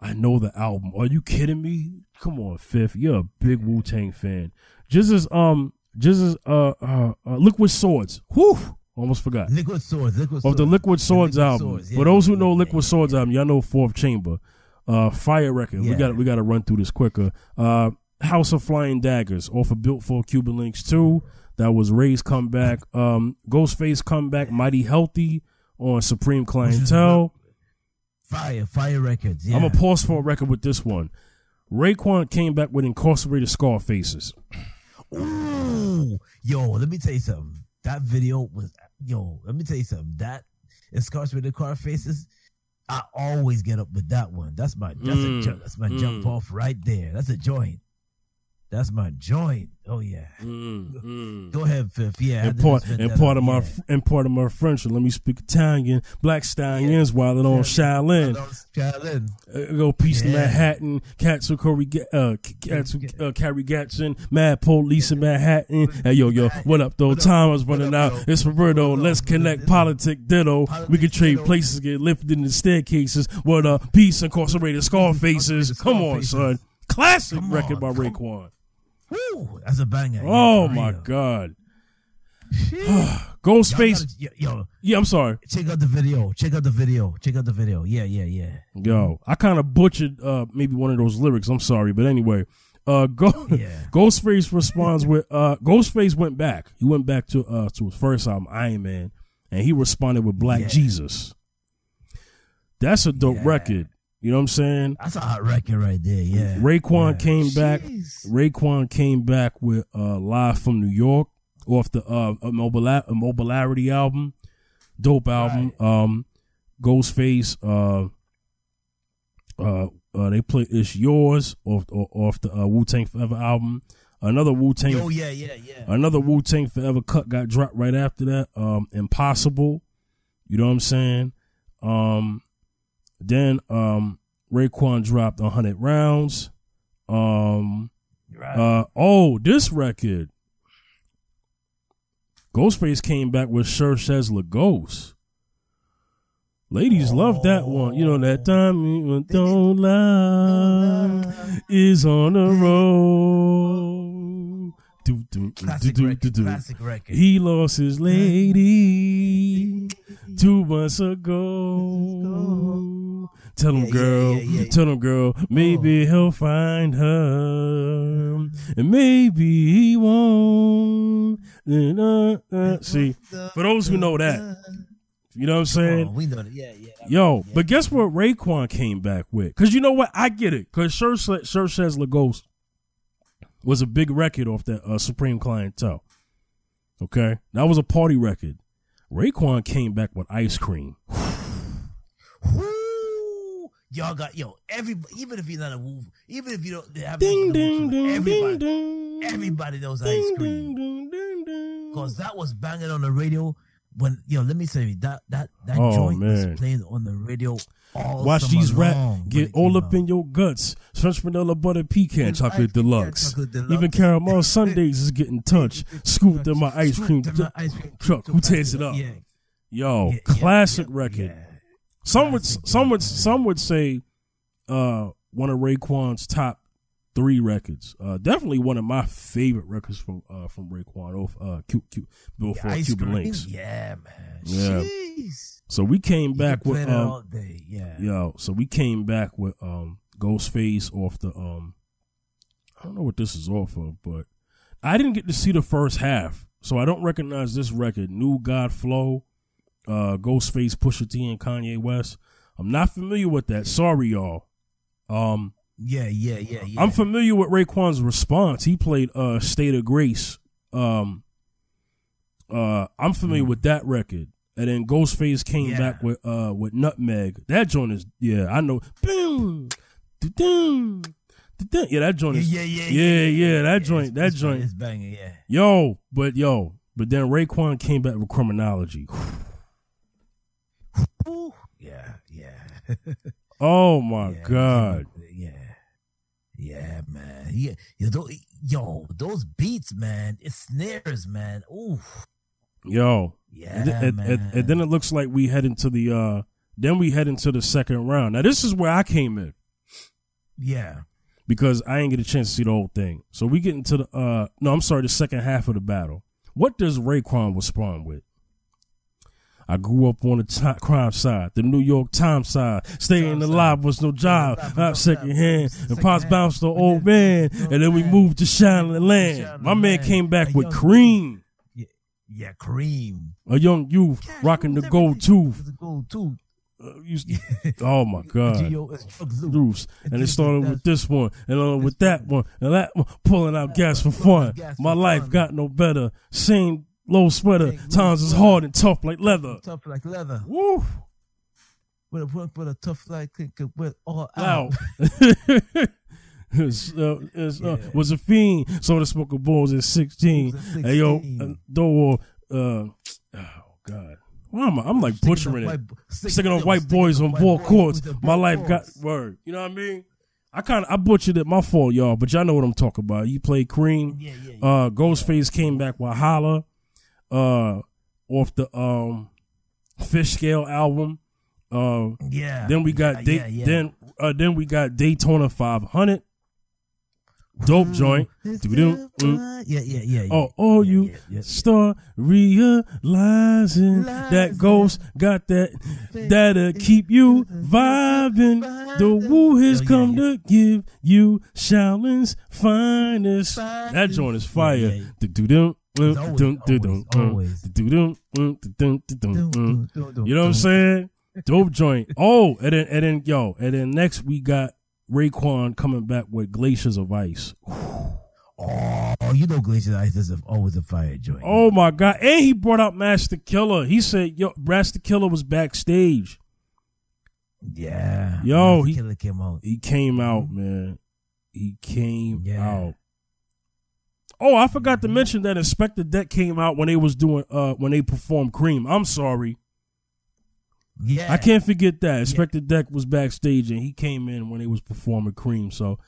I know the album are you kidding me come on fifth you're a big Wu Tang fan just as um just as uh uh, uh Liquid Swords whew almost forgot Liquid Swords, Liquid of the Liquid Swords Liquid album. Swords, yeah, For those who know Liquid yeah, Swords yeah. album, y'all know Fourth Chamber. Uh, fire record. We got we got to run through this quicker. Uh, House of Flying Daggers off of Built for Cuban Links 2. That was Ray's comeback. Um, Ghostface comeback, Mighty Healthy on Supreme Clientele. Fire, Fire Records. Yeah. I'm gonna pause for a record with this one. Raekwon came back with incarcerated scar faces. Ooh, yo, let me tell you something. That video was, yo, let me tell you something. That incarcerated car faces, I always get up with that one. That's my, that's Mm, a that's my mm. jump off right there. That's a joint. That's my joint. Oh yeah. Mm, mm. Go ahead, Fifth. Yeah. And part and part of my yeah. and part of my French. Let me speak Italian. Black stallions while it on Shaolin. Shaolin. Uh, go peace to Manhattan. Cats will carry ga- uh, cats will uh, carry Gatson. Mad police in Manhattan. Hey yo yo, what up though? What up? Time is running up, out. yo? It's Roberto. Up? Let's connect. Ditto. Politic ditto. We can trade ditto. places, get lifted in the staircases. What up? Peace incarcerated scar faces. Come on, son. Classic Come record on, by come- Raekwon. Woo, that's a banger. Oh for my real. god. Ghostface. yo, yo, Yeah, I'm sorry. check out the video. Check out the video. Check out the video. Yeah, yeah, yeah. Yo, I kind of butchered uh, maybe one of those lyrics. I'm sorry, but anyway, uh, go, Yeah. Ghostface responds with uh, Ghostface went back. He went back to uh, to his first album, Iron Man, and he responded with Black Yeah. Jesus. That's a dope Yeah. record. You know what I'm saying? That's a hot record right there. Yeah. Raekwon Yeah. came back. Jeez. Raekwon came back with uh, "Live from New York" off the uh, Immobila- Immobilarity album, dope album. Um, Ghostface, uh, uh, uh, they play "It's Yours" off off the uh, Wu Tang Forever album. Another Wu Tang, Oh yeah, yeah, yeah. another Wu Tang Forever cut got dropped right after that. Um, Impossible, you know what I'm saying? Um, then um, Raekwon dropped hundred rounds. Um, Right. uh, oh, this record. Ghostface came back with Sure Says Ghost. Ladies love that one. You know that time don't lie is on the road. Do, do, classic do, record. do. Classic record. He lost his lady two months ago. Tell him, Yeah, girl. yeah, yeah. Tell him, girl. Maybe oh. he'll find her, and maybe he won't. Uh-uh. See, for those who know that, you know what I'm saying. Oh, we know that. Yeah, yeah. Yo, yeah. but guess what Raekwon came back with? Because you know what? I get it. Because sure Says Lagos was a big record off that uh, Supreme Clientele. Okay? That was a party record. Raekwon came back with Ice Cream. Woo! Y'all got yo. Every even if you're not a woo, even if you don't have Ding, ding, ding, everybody, ding, everybody knows ice cream because that was banging on the radio. When yo, let me tell you that that that Oh, joint man. was playing on the radio all Watch these rap get all up out. in your guts. French vanilla butter pecan chocolate deluxe. chocolate deluxe. Even caramel Sundays is getting touched. Scooped in my ice cream my ice cream truck. Who tears it up? Yeah, Yo, yeah, classic yeah, record. Some would Classic some would some would say uh one of Raekwon's top three records. Uh definitely one of my favorite records from uh from Raekwon off uh Q, Q, Yeah, before Cuban cream. Links. Yeah, man. Yeah. Jeez. So we came back with um all day. Yeah. yo, so we came back with um Ghostface off the um I don't know what this is off of, but I didn't get to see the first half. So I don't recognize this record. New God Flow, uh Ghostface, Pusha T and Kanye West. I'm not familiar with that. Sorry y'all. Um Yeah, yeah, yeah, yeah. I'm familiar with Raekwon's response. He played uh State of Grace. Um uh I'm familiar with that record. And then Ghostface came Mm. Yeah. back with uh with Nutmeg. That joint is yeah, I know. Boom. doo-doo, doo-doo. Yeah, that joint yeah, is yeah, yeah, yeah, yeah, that joint, that joint. is banging. Yeah. Yo, but yo, but then Raekwon came back with criminology. Yeah, yeah. Oh my yeah, god. Yeah. Man. Yeah, yo, those, beats, man. It's snares, man. Ooh, Yo. yeah, and, th- man. and- and then it looks like we head into the uh then we head into the second round. Now this is where I came in yeah, because I didn't get a chance to see the whole thing. So we get into the uh no, I'm sorry, the second half of the battle. What does Raekwon respond with? I grew up on the ti- crime side, the New York Times side. Staying alive was no job. alive was Not no second hand. And pops bounced the old man. And then we moved to Shining Land. My man came back with cream. yeah. Cream. A young youth rocking the gold tooth. The gold tooth. Uh, oh my God. Yo, it's drugs loose. Roofs. And it started with this one, and on with that one, and that one, pulling out gas for fun. My life got no better. Same low sweater, times is hard and tough like leather. Tough like leather. Woo! With a, with, with a tough like with all Wow. out. it's, uh, it's, uh, Yeah. was a fiend. So the smoke of balls at 16. Was Hey, yo, 16. uh, door, uh, oh, God. Why am I? I'm like Sticking butchering it. white- sticking on white sticking boys on white ball boys courts. My ball life got courts. word. You know what I mean? I kind of I butchered it. My fault, y'all. But y'all know what I'm talking about. You played Cream. Yeah, yeah, yeah. Uh, Ghostface came back with Holla, uh, off the um, Fish Scale album. Uh, yeah. then we got yeah, Da- yeah, yeah. then uh, then we got Daytona 500. Dope joint. It's Doo-doo, the mm. Yeah, yeah, yeah. yeah. Oh, oh, Yeah, you yeah, start realizing that ghost got that that'll keep you vibing. The woo has Oh, come to give you Shaolin's finest. That joint is fire. Yeah, yeah. You know what I'm saying? Dope joint. Oh, and then and then yo, and then next we got Raekwon coming back with Glaciers of Ice. Oh, you know Glaciers of Ice is always a fire joint. Oh my god! And he brought out Master Killer. He said, "Yo, Master Killer was backstage. yeah. Yo, Master he- Killer came out. He came out, mm-hmm. man. He came Yeah. out. Oh, I forgot to mention that Inspectah Deck came out when they was doing uh when they performed Cream. I'm sorry. Yeah, I can't forget that. Inspectah Deck was backstage and he came in when they was performing Cream. So,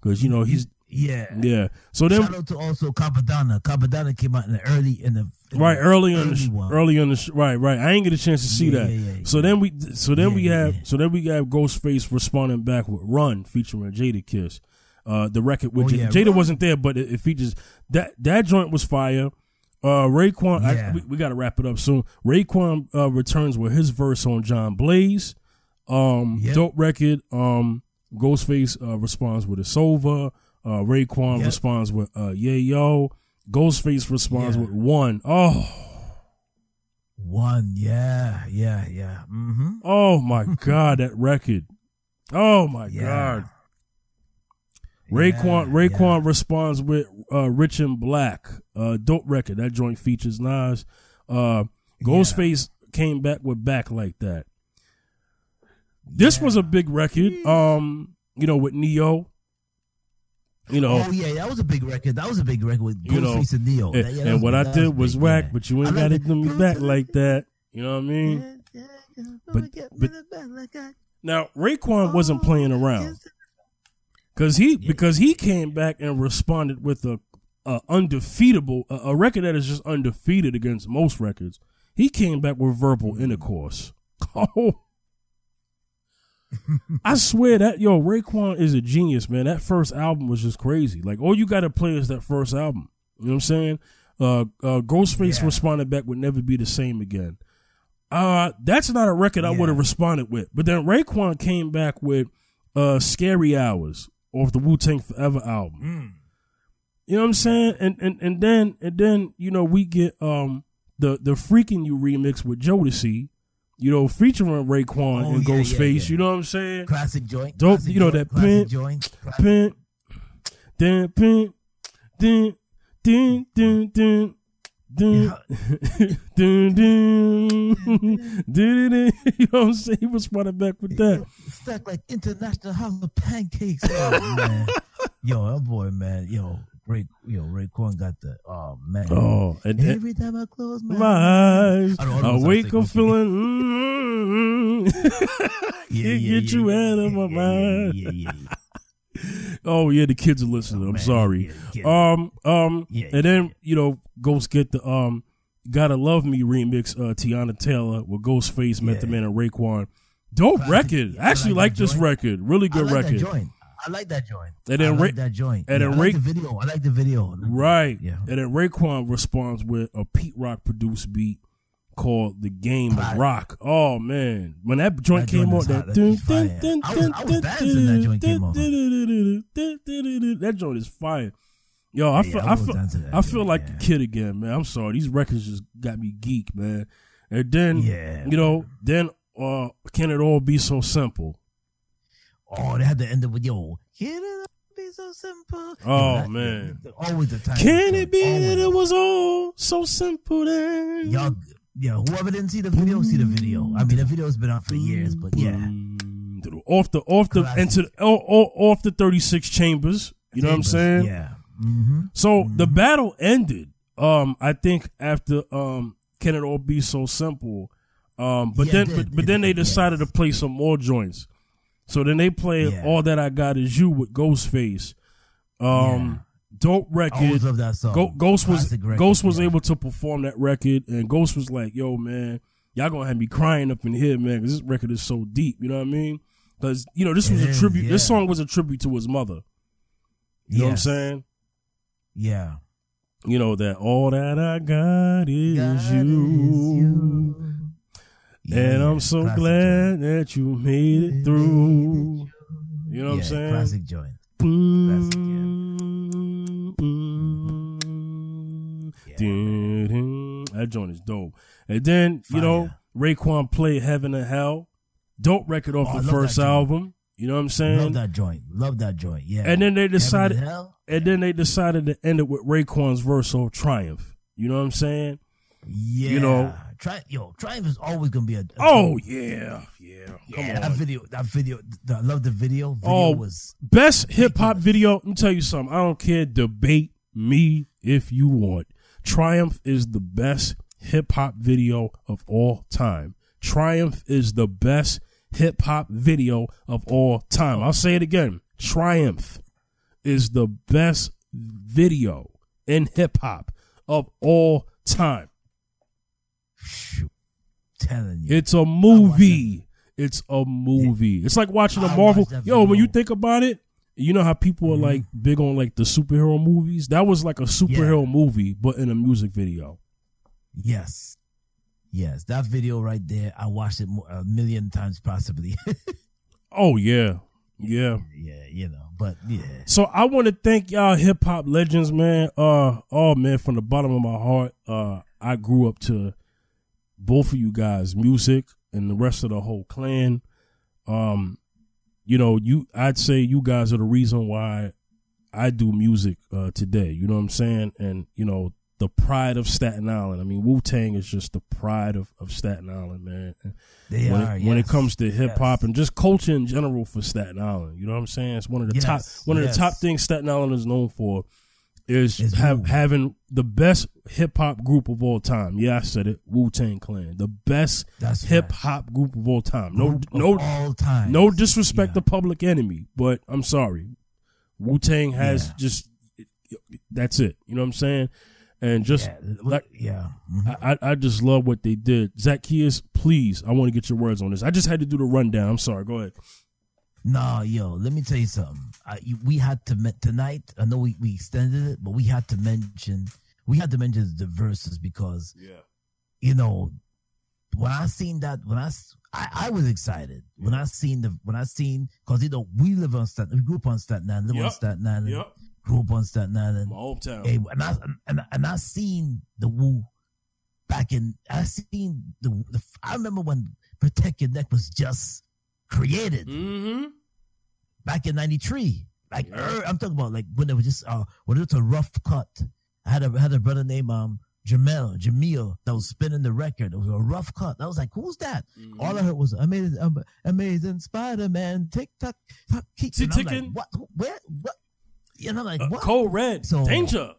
because you know he's Yeah. yeah. So then Shout out to also Cappadonna. Cappadonna came out in the early in the in right the early on the sh- early on the sh- right right. I ain't get a chance to see Yeah, that. yeah, yeah, so yeah. then we so then Yeah, we have yeah. so then we have Ghostface responding back with Run featuring Jadakiss. Uh, the record with Oh, Jada, yeah, Jada Run. wasn't there, but it, it features that that joint was fire. Uh, Raekwon, I- we, we got to wrap it up soon. Raekwon uh, returns with his verse on John Blaze. Um, Yep. dope record. Um, Ghostface uh, responds with a Sova. Uh, Raekwon Yep. responds with uh, Yeah Yo. Ghostface responds Yeah. with One. Oh, One, yeah, yeah, yeah. Mm-hmm. oh my God, that record. Oh my Yeah. God. Raekwon Yeah, Raekwon responds with uh, Rich and Black. Uh, dope record. That joint features Nas. Uh, Ghostface came back with Back Like That. This was a big record. Um, you know, with Ne-Yo. You know, Oh yeah, that was a big record. That was a big record with Ghostface and Ne-Yo. and, That- yeah, and what I did was whack, yeah. but you ain't got to it. do me back like that. You know what I mean? But- but- Now Raekwon wasn't playing around because he because he came back and responded with a, a undefeatable a, a record that is just undefeated against most records. He came back with verbal intercourse. Oh, I swear that yo Raekwon is a genius, man. That first album was just crazy. Like all you got to play is that first album. You know what I'm saying? Uh, uh, Ghostface Yeah. responded back would never be the same again. Uh, that's not a record I would have responded with. But then Raekwon came back with uh, Scary Hours off the Wu Tang Forever album. Mm. You know what I'm saying? And and and then and then you know we get um the the freaking you remix with Jodeci, you know featuring Raekwon Oh, and yeah, yeah, Ghostface. yeah. You know what I'm saying? Classic joint. Dope, classic you know, joint, that pimp, joint. Pin, dun, pin, dun, dun, dun, dun. Dun, dun, dun, dun, dun, you know what I'm saying? He was running back with that. Stacked like international house of pancakes. Oh, man. Yo, that boy, man. Yo, Ray, yo, Raekwon got the. Oh man. Oh, and, and Every time I close my, eyes, I I I, wake up feeling. Mm, Yeah, Can't yeah, get yeah, you yeah, out of my yeah, mind. Yeah, yeah, yeah. Oh yeah, the kids are listening. I'm man, sorry. yeah. Um, um, Yeah, and then you know, Ghost get the um, "Gotta Love Me" remix. Uh, Teyana Taylor with Ghostface, Method Yeah. Man, and Raekwon. Dope Classic. record. I Actually, like like this joint. record. Really I good like record. that joint. I like that joint. And then I Ra- that joint. and then I like Ra- the video. I like the video. Right. Yeah. And then Raekwon responds with a Pete Rock produced beat called "The Game of Rock." Oh man, when that joint That came on, that hot. Dun, is fire. dun, dun, I was- I was dancing that joint came on. That joint is fire. Yo, I Yeah, feel, I I feel, that I feel like a kid again, man. I'm sorry, these records just got me geek, man. And then, Yeah, you know, then uh, can it all be so simple? Oh, they had to end up with yo. Can it be so simple? Oh, that- man. always the time. Can it be that it was all so simple then? Y'all, yeah. Whoever didn't see the video, see the video. I mean, the video's been out for years, but yeah. Mm, Off the off the Classic. into the, oh, oh, off the 36 chambers. You know what I'm saying? Yeah. Mm-hmm. So the battle ended. Um, I think after um, can it all be so simple? Um, but Yeah, then did. but, but then they decided yes. to play some more joints. So then they played Yeah. all that I got is you with Ghostface. Um, dope I record. love that song. Go, Ghost was record, Ghost was yeah. able to perform that record, and Ghost was like, "Yo, man, y'all gonna have me crying up in here, man, because this record is so deep." You know what I mean? Because you know this was It a is, tribute. This song was a tribute to his mother. You know what I'm saying? Yeah. You know that all that I got is God is you, you. Yeah, and. I'm so Classic glad that you made it through. You know what I'm saying? Classic joint. Classic, That joint is dope. And then, you know, Fire. Raekwon played Heaven and Hell. Dope record off Oh, the first album. You know what I'm saying? Love that joint. Love that joint. Yeah. And then they and decided, Hell? and then they decided to end it with Raekwon's verse of Triumph. You know what I'm saying? Yeah. You know- Tri- yo, Triumph is always gonna be a. a Oh yeah, yeah. Come yeah, on. that video. That video. I love the video. Video Oh, was Best hip hop video. Let me tell you something. I don't care. Debate me if you want. Triumph is the best hip hop video of all time. Triumph is the best hip hop video of all time. I'll say it again. Triumph is the best video in hip hop of all time. shoot, telling you. It's a movie. It's a movie. It's like watching a Marvel. Yo, when you think about it, you know how people are Mhm. like big on like the superhero movies. That was like a superhero movie, but in a music video. yes, yes, that video right there. I watched it a million times, possibly. Oh yeah, yeah. yeah, you know, but yeah. So I want to thank y'all hip hop legends, man. Uh, oh man, from the bottom of my heart, uh, I grew up to both of you guys' music and the rest of the whole clan. Um, you know, you I'd say you guys are the reason why I do music uh, today. You know what I'm saying? And you know, the pride of Staten Island. I mean, Wu Tang is just the pride of, of Staten Island, man. They when are it, when it comes to hip hop yes. and just culture in general for Staten Island. You know what I'm saying? It's one of the Yes, top one of yes. the top things Staten Island is known for is having the best hip hop group of all time. Yeah, I said it. Wu Tang Clan, the best hip hop group of all time. No, Group no, all time. no disrespect Yeah. to Public Enemy, but I'm sorry, Wu Tang has Yeah. just that's it. You know what I'm saying? And just yeah, like yeah. mhm. I, I I just love what they did. Zacchaeus, please, I want to get your words on this. I just had to do the rundown. I'm sorry. Go ahead. No, yo, let me tell you something. I, we had to tonight. I know we, we extended it, but we had to mention we had to mention the verses because Yeah. you know when I seen that when I I was excited when I seen the when I seen because you know we live on Staten we grew up on Staten Island live on Yep. Staten Island Yep. grew up on Staten Island My hometown. Hey, and I and, and I seen the Wu back in. I seen the, the. I remember when Protect Your Neck was just created Mm-hmm. back in '93. Like Yeah. er, I'm talking about like when it was just uh when it was a rough cut. I had a had a brother named um Jamel Jamil that was spinning the record. It was a rough cut. I was like, who's that? Mm-hmm. All I heard was amazing, um, amazing Spider Man. Tick tock, tock, keep. I'm like, ticking. what? Where? What? And I'm like, Uh, what? Cold red. So- Danger.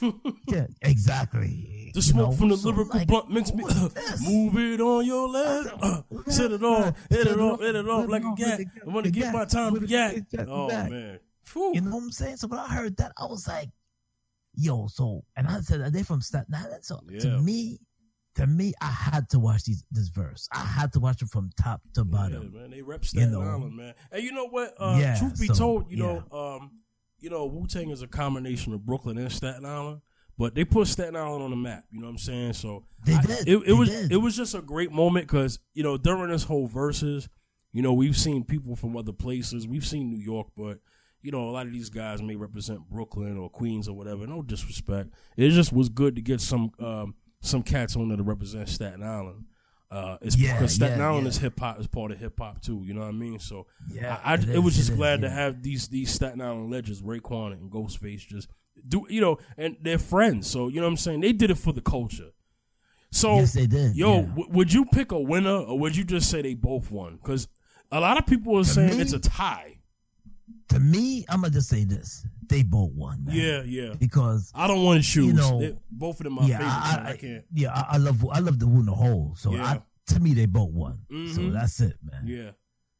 Yeah, exactly. The You smoke know, from the so, lyrical like, blunt makes me this? move it on your left. Uh, set it off, hit it off, hit it off like a gat. I'm gonna get my time a yak. Oh back. man. Whew. You know what I'm saying? So when I heard that, I was like, yo, so and I said they from Staten Island. So Yeah. to me, to me, I had to watch these this verse. I had to watch it from top to bottom. Yeah, man, they rep Staten know. Island, man. And you know what? Uh, Yeah, truth be so, told, you know, um, you know, Wu Tang is a combination of Brooklyn and Staten Island, but they put Staten Island on the map. You know what I'm saying? So They I- did. It, it They was did. it was just a great moment because you know during this whole verses, you know, we've seen people from other places. We've seen New York, but you know, a lot of these guys may represent Brooklyn or Queens or whatever. No disrespect. It just was good to get some um, some cats on there to represent Staten Island. Uh, it's Yeah, because Staten yeah, Island yeah. is hip hop is part of hip hop too. You know what I mean? So Yeah, I, I it it, was is, just it is, glad to yeah. have these these Staten Island legends, Raekwon and Ghostface, just do you know, and they're friends. So you know what I'm saying? They did it for the culture. So yes, they did. yo, yeah. w- would you pick a winner or would you just say they both won? Because a lot of people are To saying me- it's a tie. to me, I'm gonna just say this: they both won. Man. Yeah, yeah. because I don't want to choose. know, They- both of them are yeah. I. I, I, can't. yeah, I, I love I love the in the hole. So Yeah. I, to me, they both won. So Mhm. that's it, man. Yeah,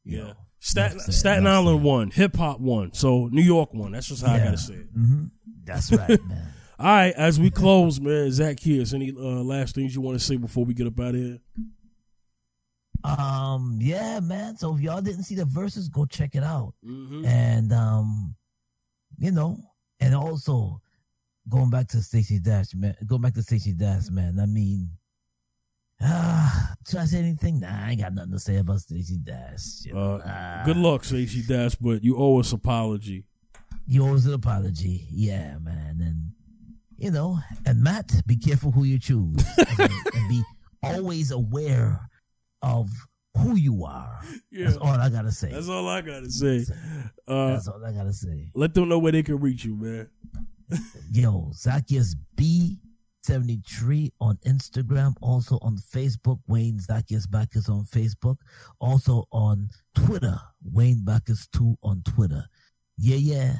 You yeah. know, Staten Staten Island it. won. Hip hop won. So New York won. That's just how I gotta say it. hmm That's right, man. All right, as we close, man, Zacchaeus, any uh, last things you want to say before we get up out of here? Um, yeah, man. So if y'all didn't see the verses, go check it out. Mm-hmm. And um, you know, and also going back to Stacey Dash, man. Going back to Stacey Dash, man. I mean, ah, should I say anything? Nah, I ain't got nothing to say about Stacey Dash. You know, Uh, good luck, Stacey Dash, but you owe us apology. You owe an apology, yeah, man. And you know, and Matt, be careful who you choose, and, and be always aware of who you are. Yeah. That's all I gotta say. That's all I gotta say. Uh, That's all I gotta say. let them know where they can reach you, man. Yo, Zacchaeus B73 on Instagram, also on Facebook, Wayne Zacchaeus Bacchus on Facebook, also on Twitter, Wayne Bacchus 2 on Twitter. Yeah, yeah.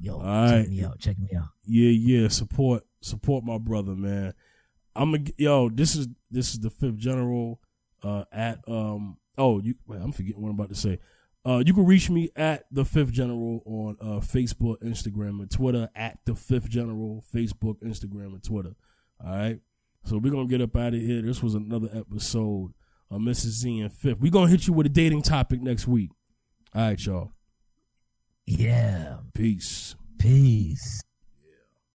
Yo, All check right. me out. Check me out. Yeah, yeah. Support, support my brother, man. I'm a yo. This is this is the fifth general. Uh, at um. Oh, you. I'm forgetting what I'm about to say. Uh, you can reach me at the fifth general on uh Facebook, Instagram, and Twitter. At the fifth general, Facebook, Instagram, and Twitter. All right. So we're gonna get up out of here. This was another episode of Mrs. Z and Fifth. We're gonna hit you with a dating topic next week. All right, y'all. Yeah. Peace. Peace.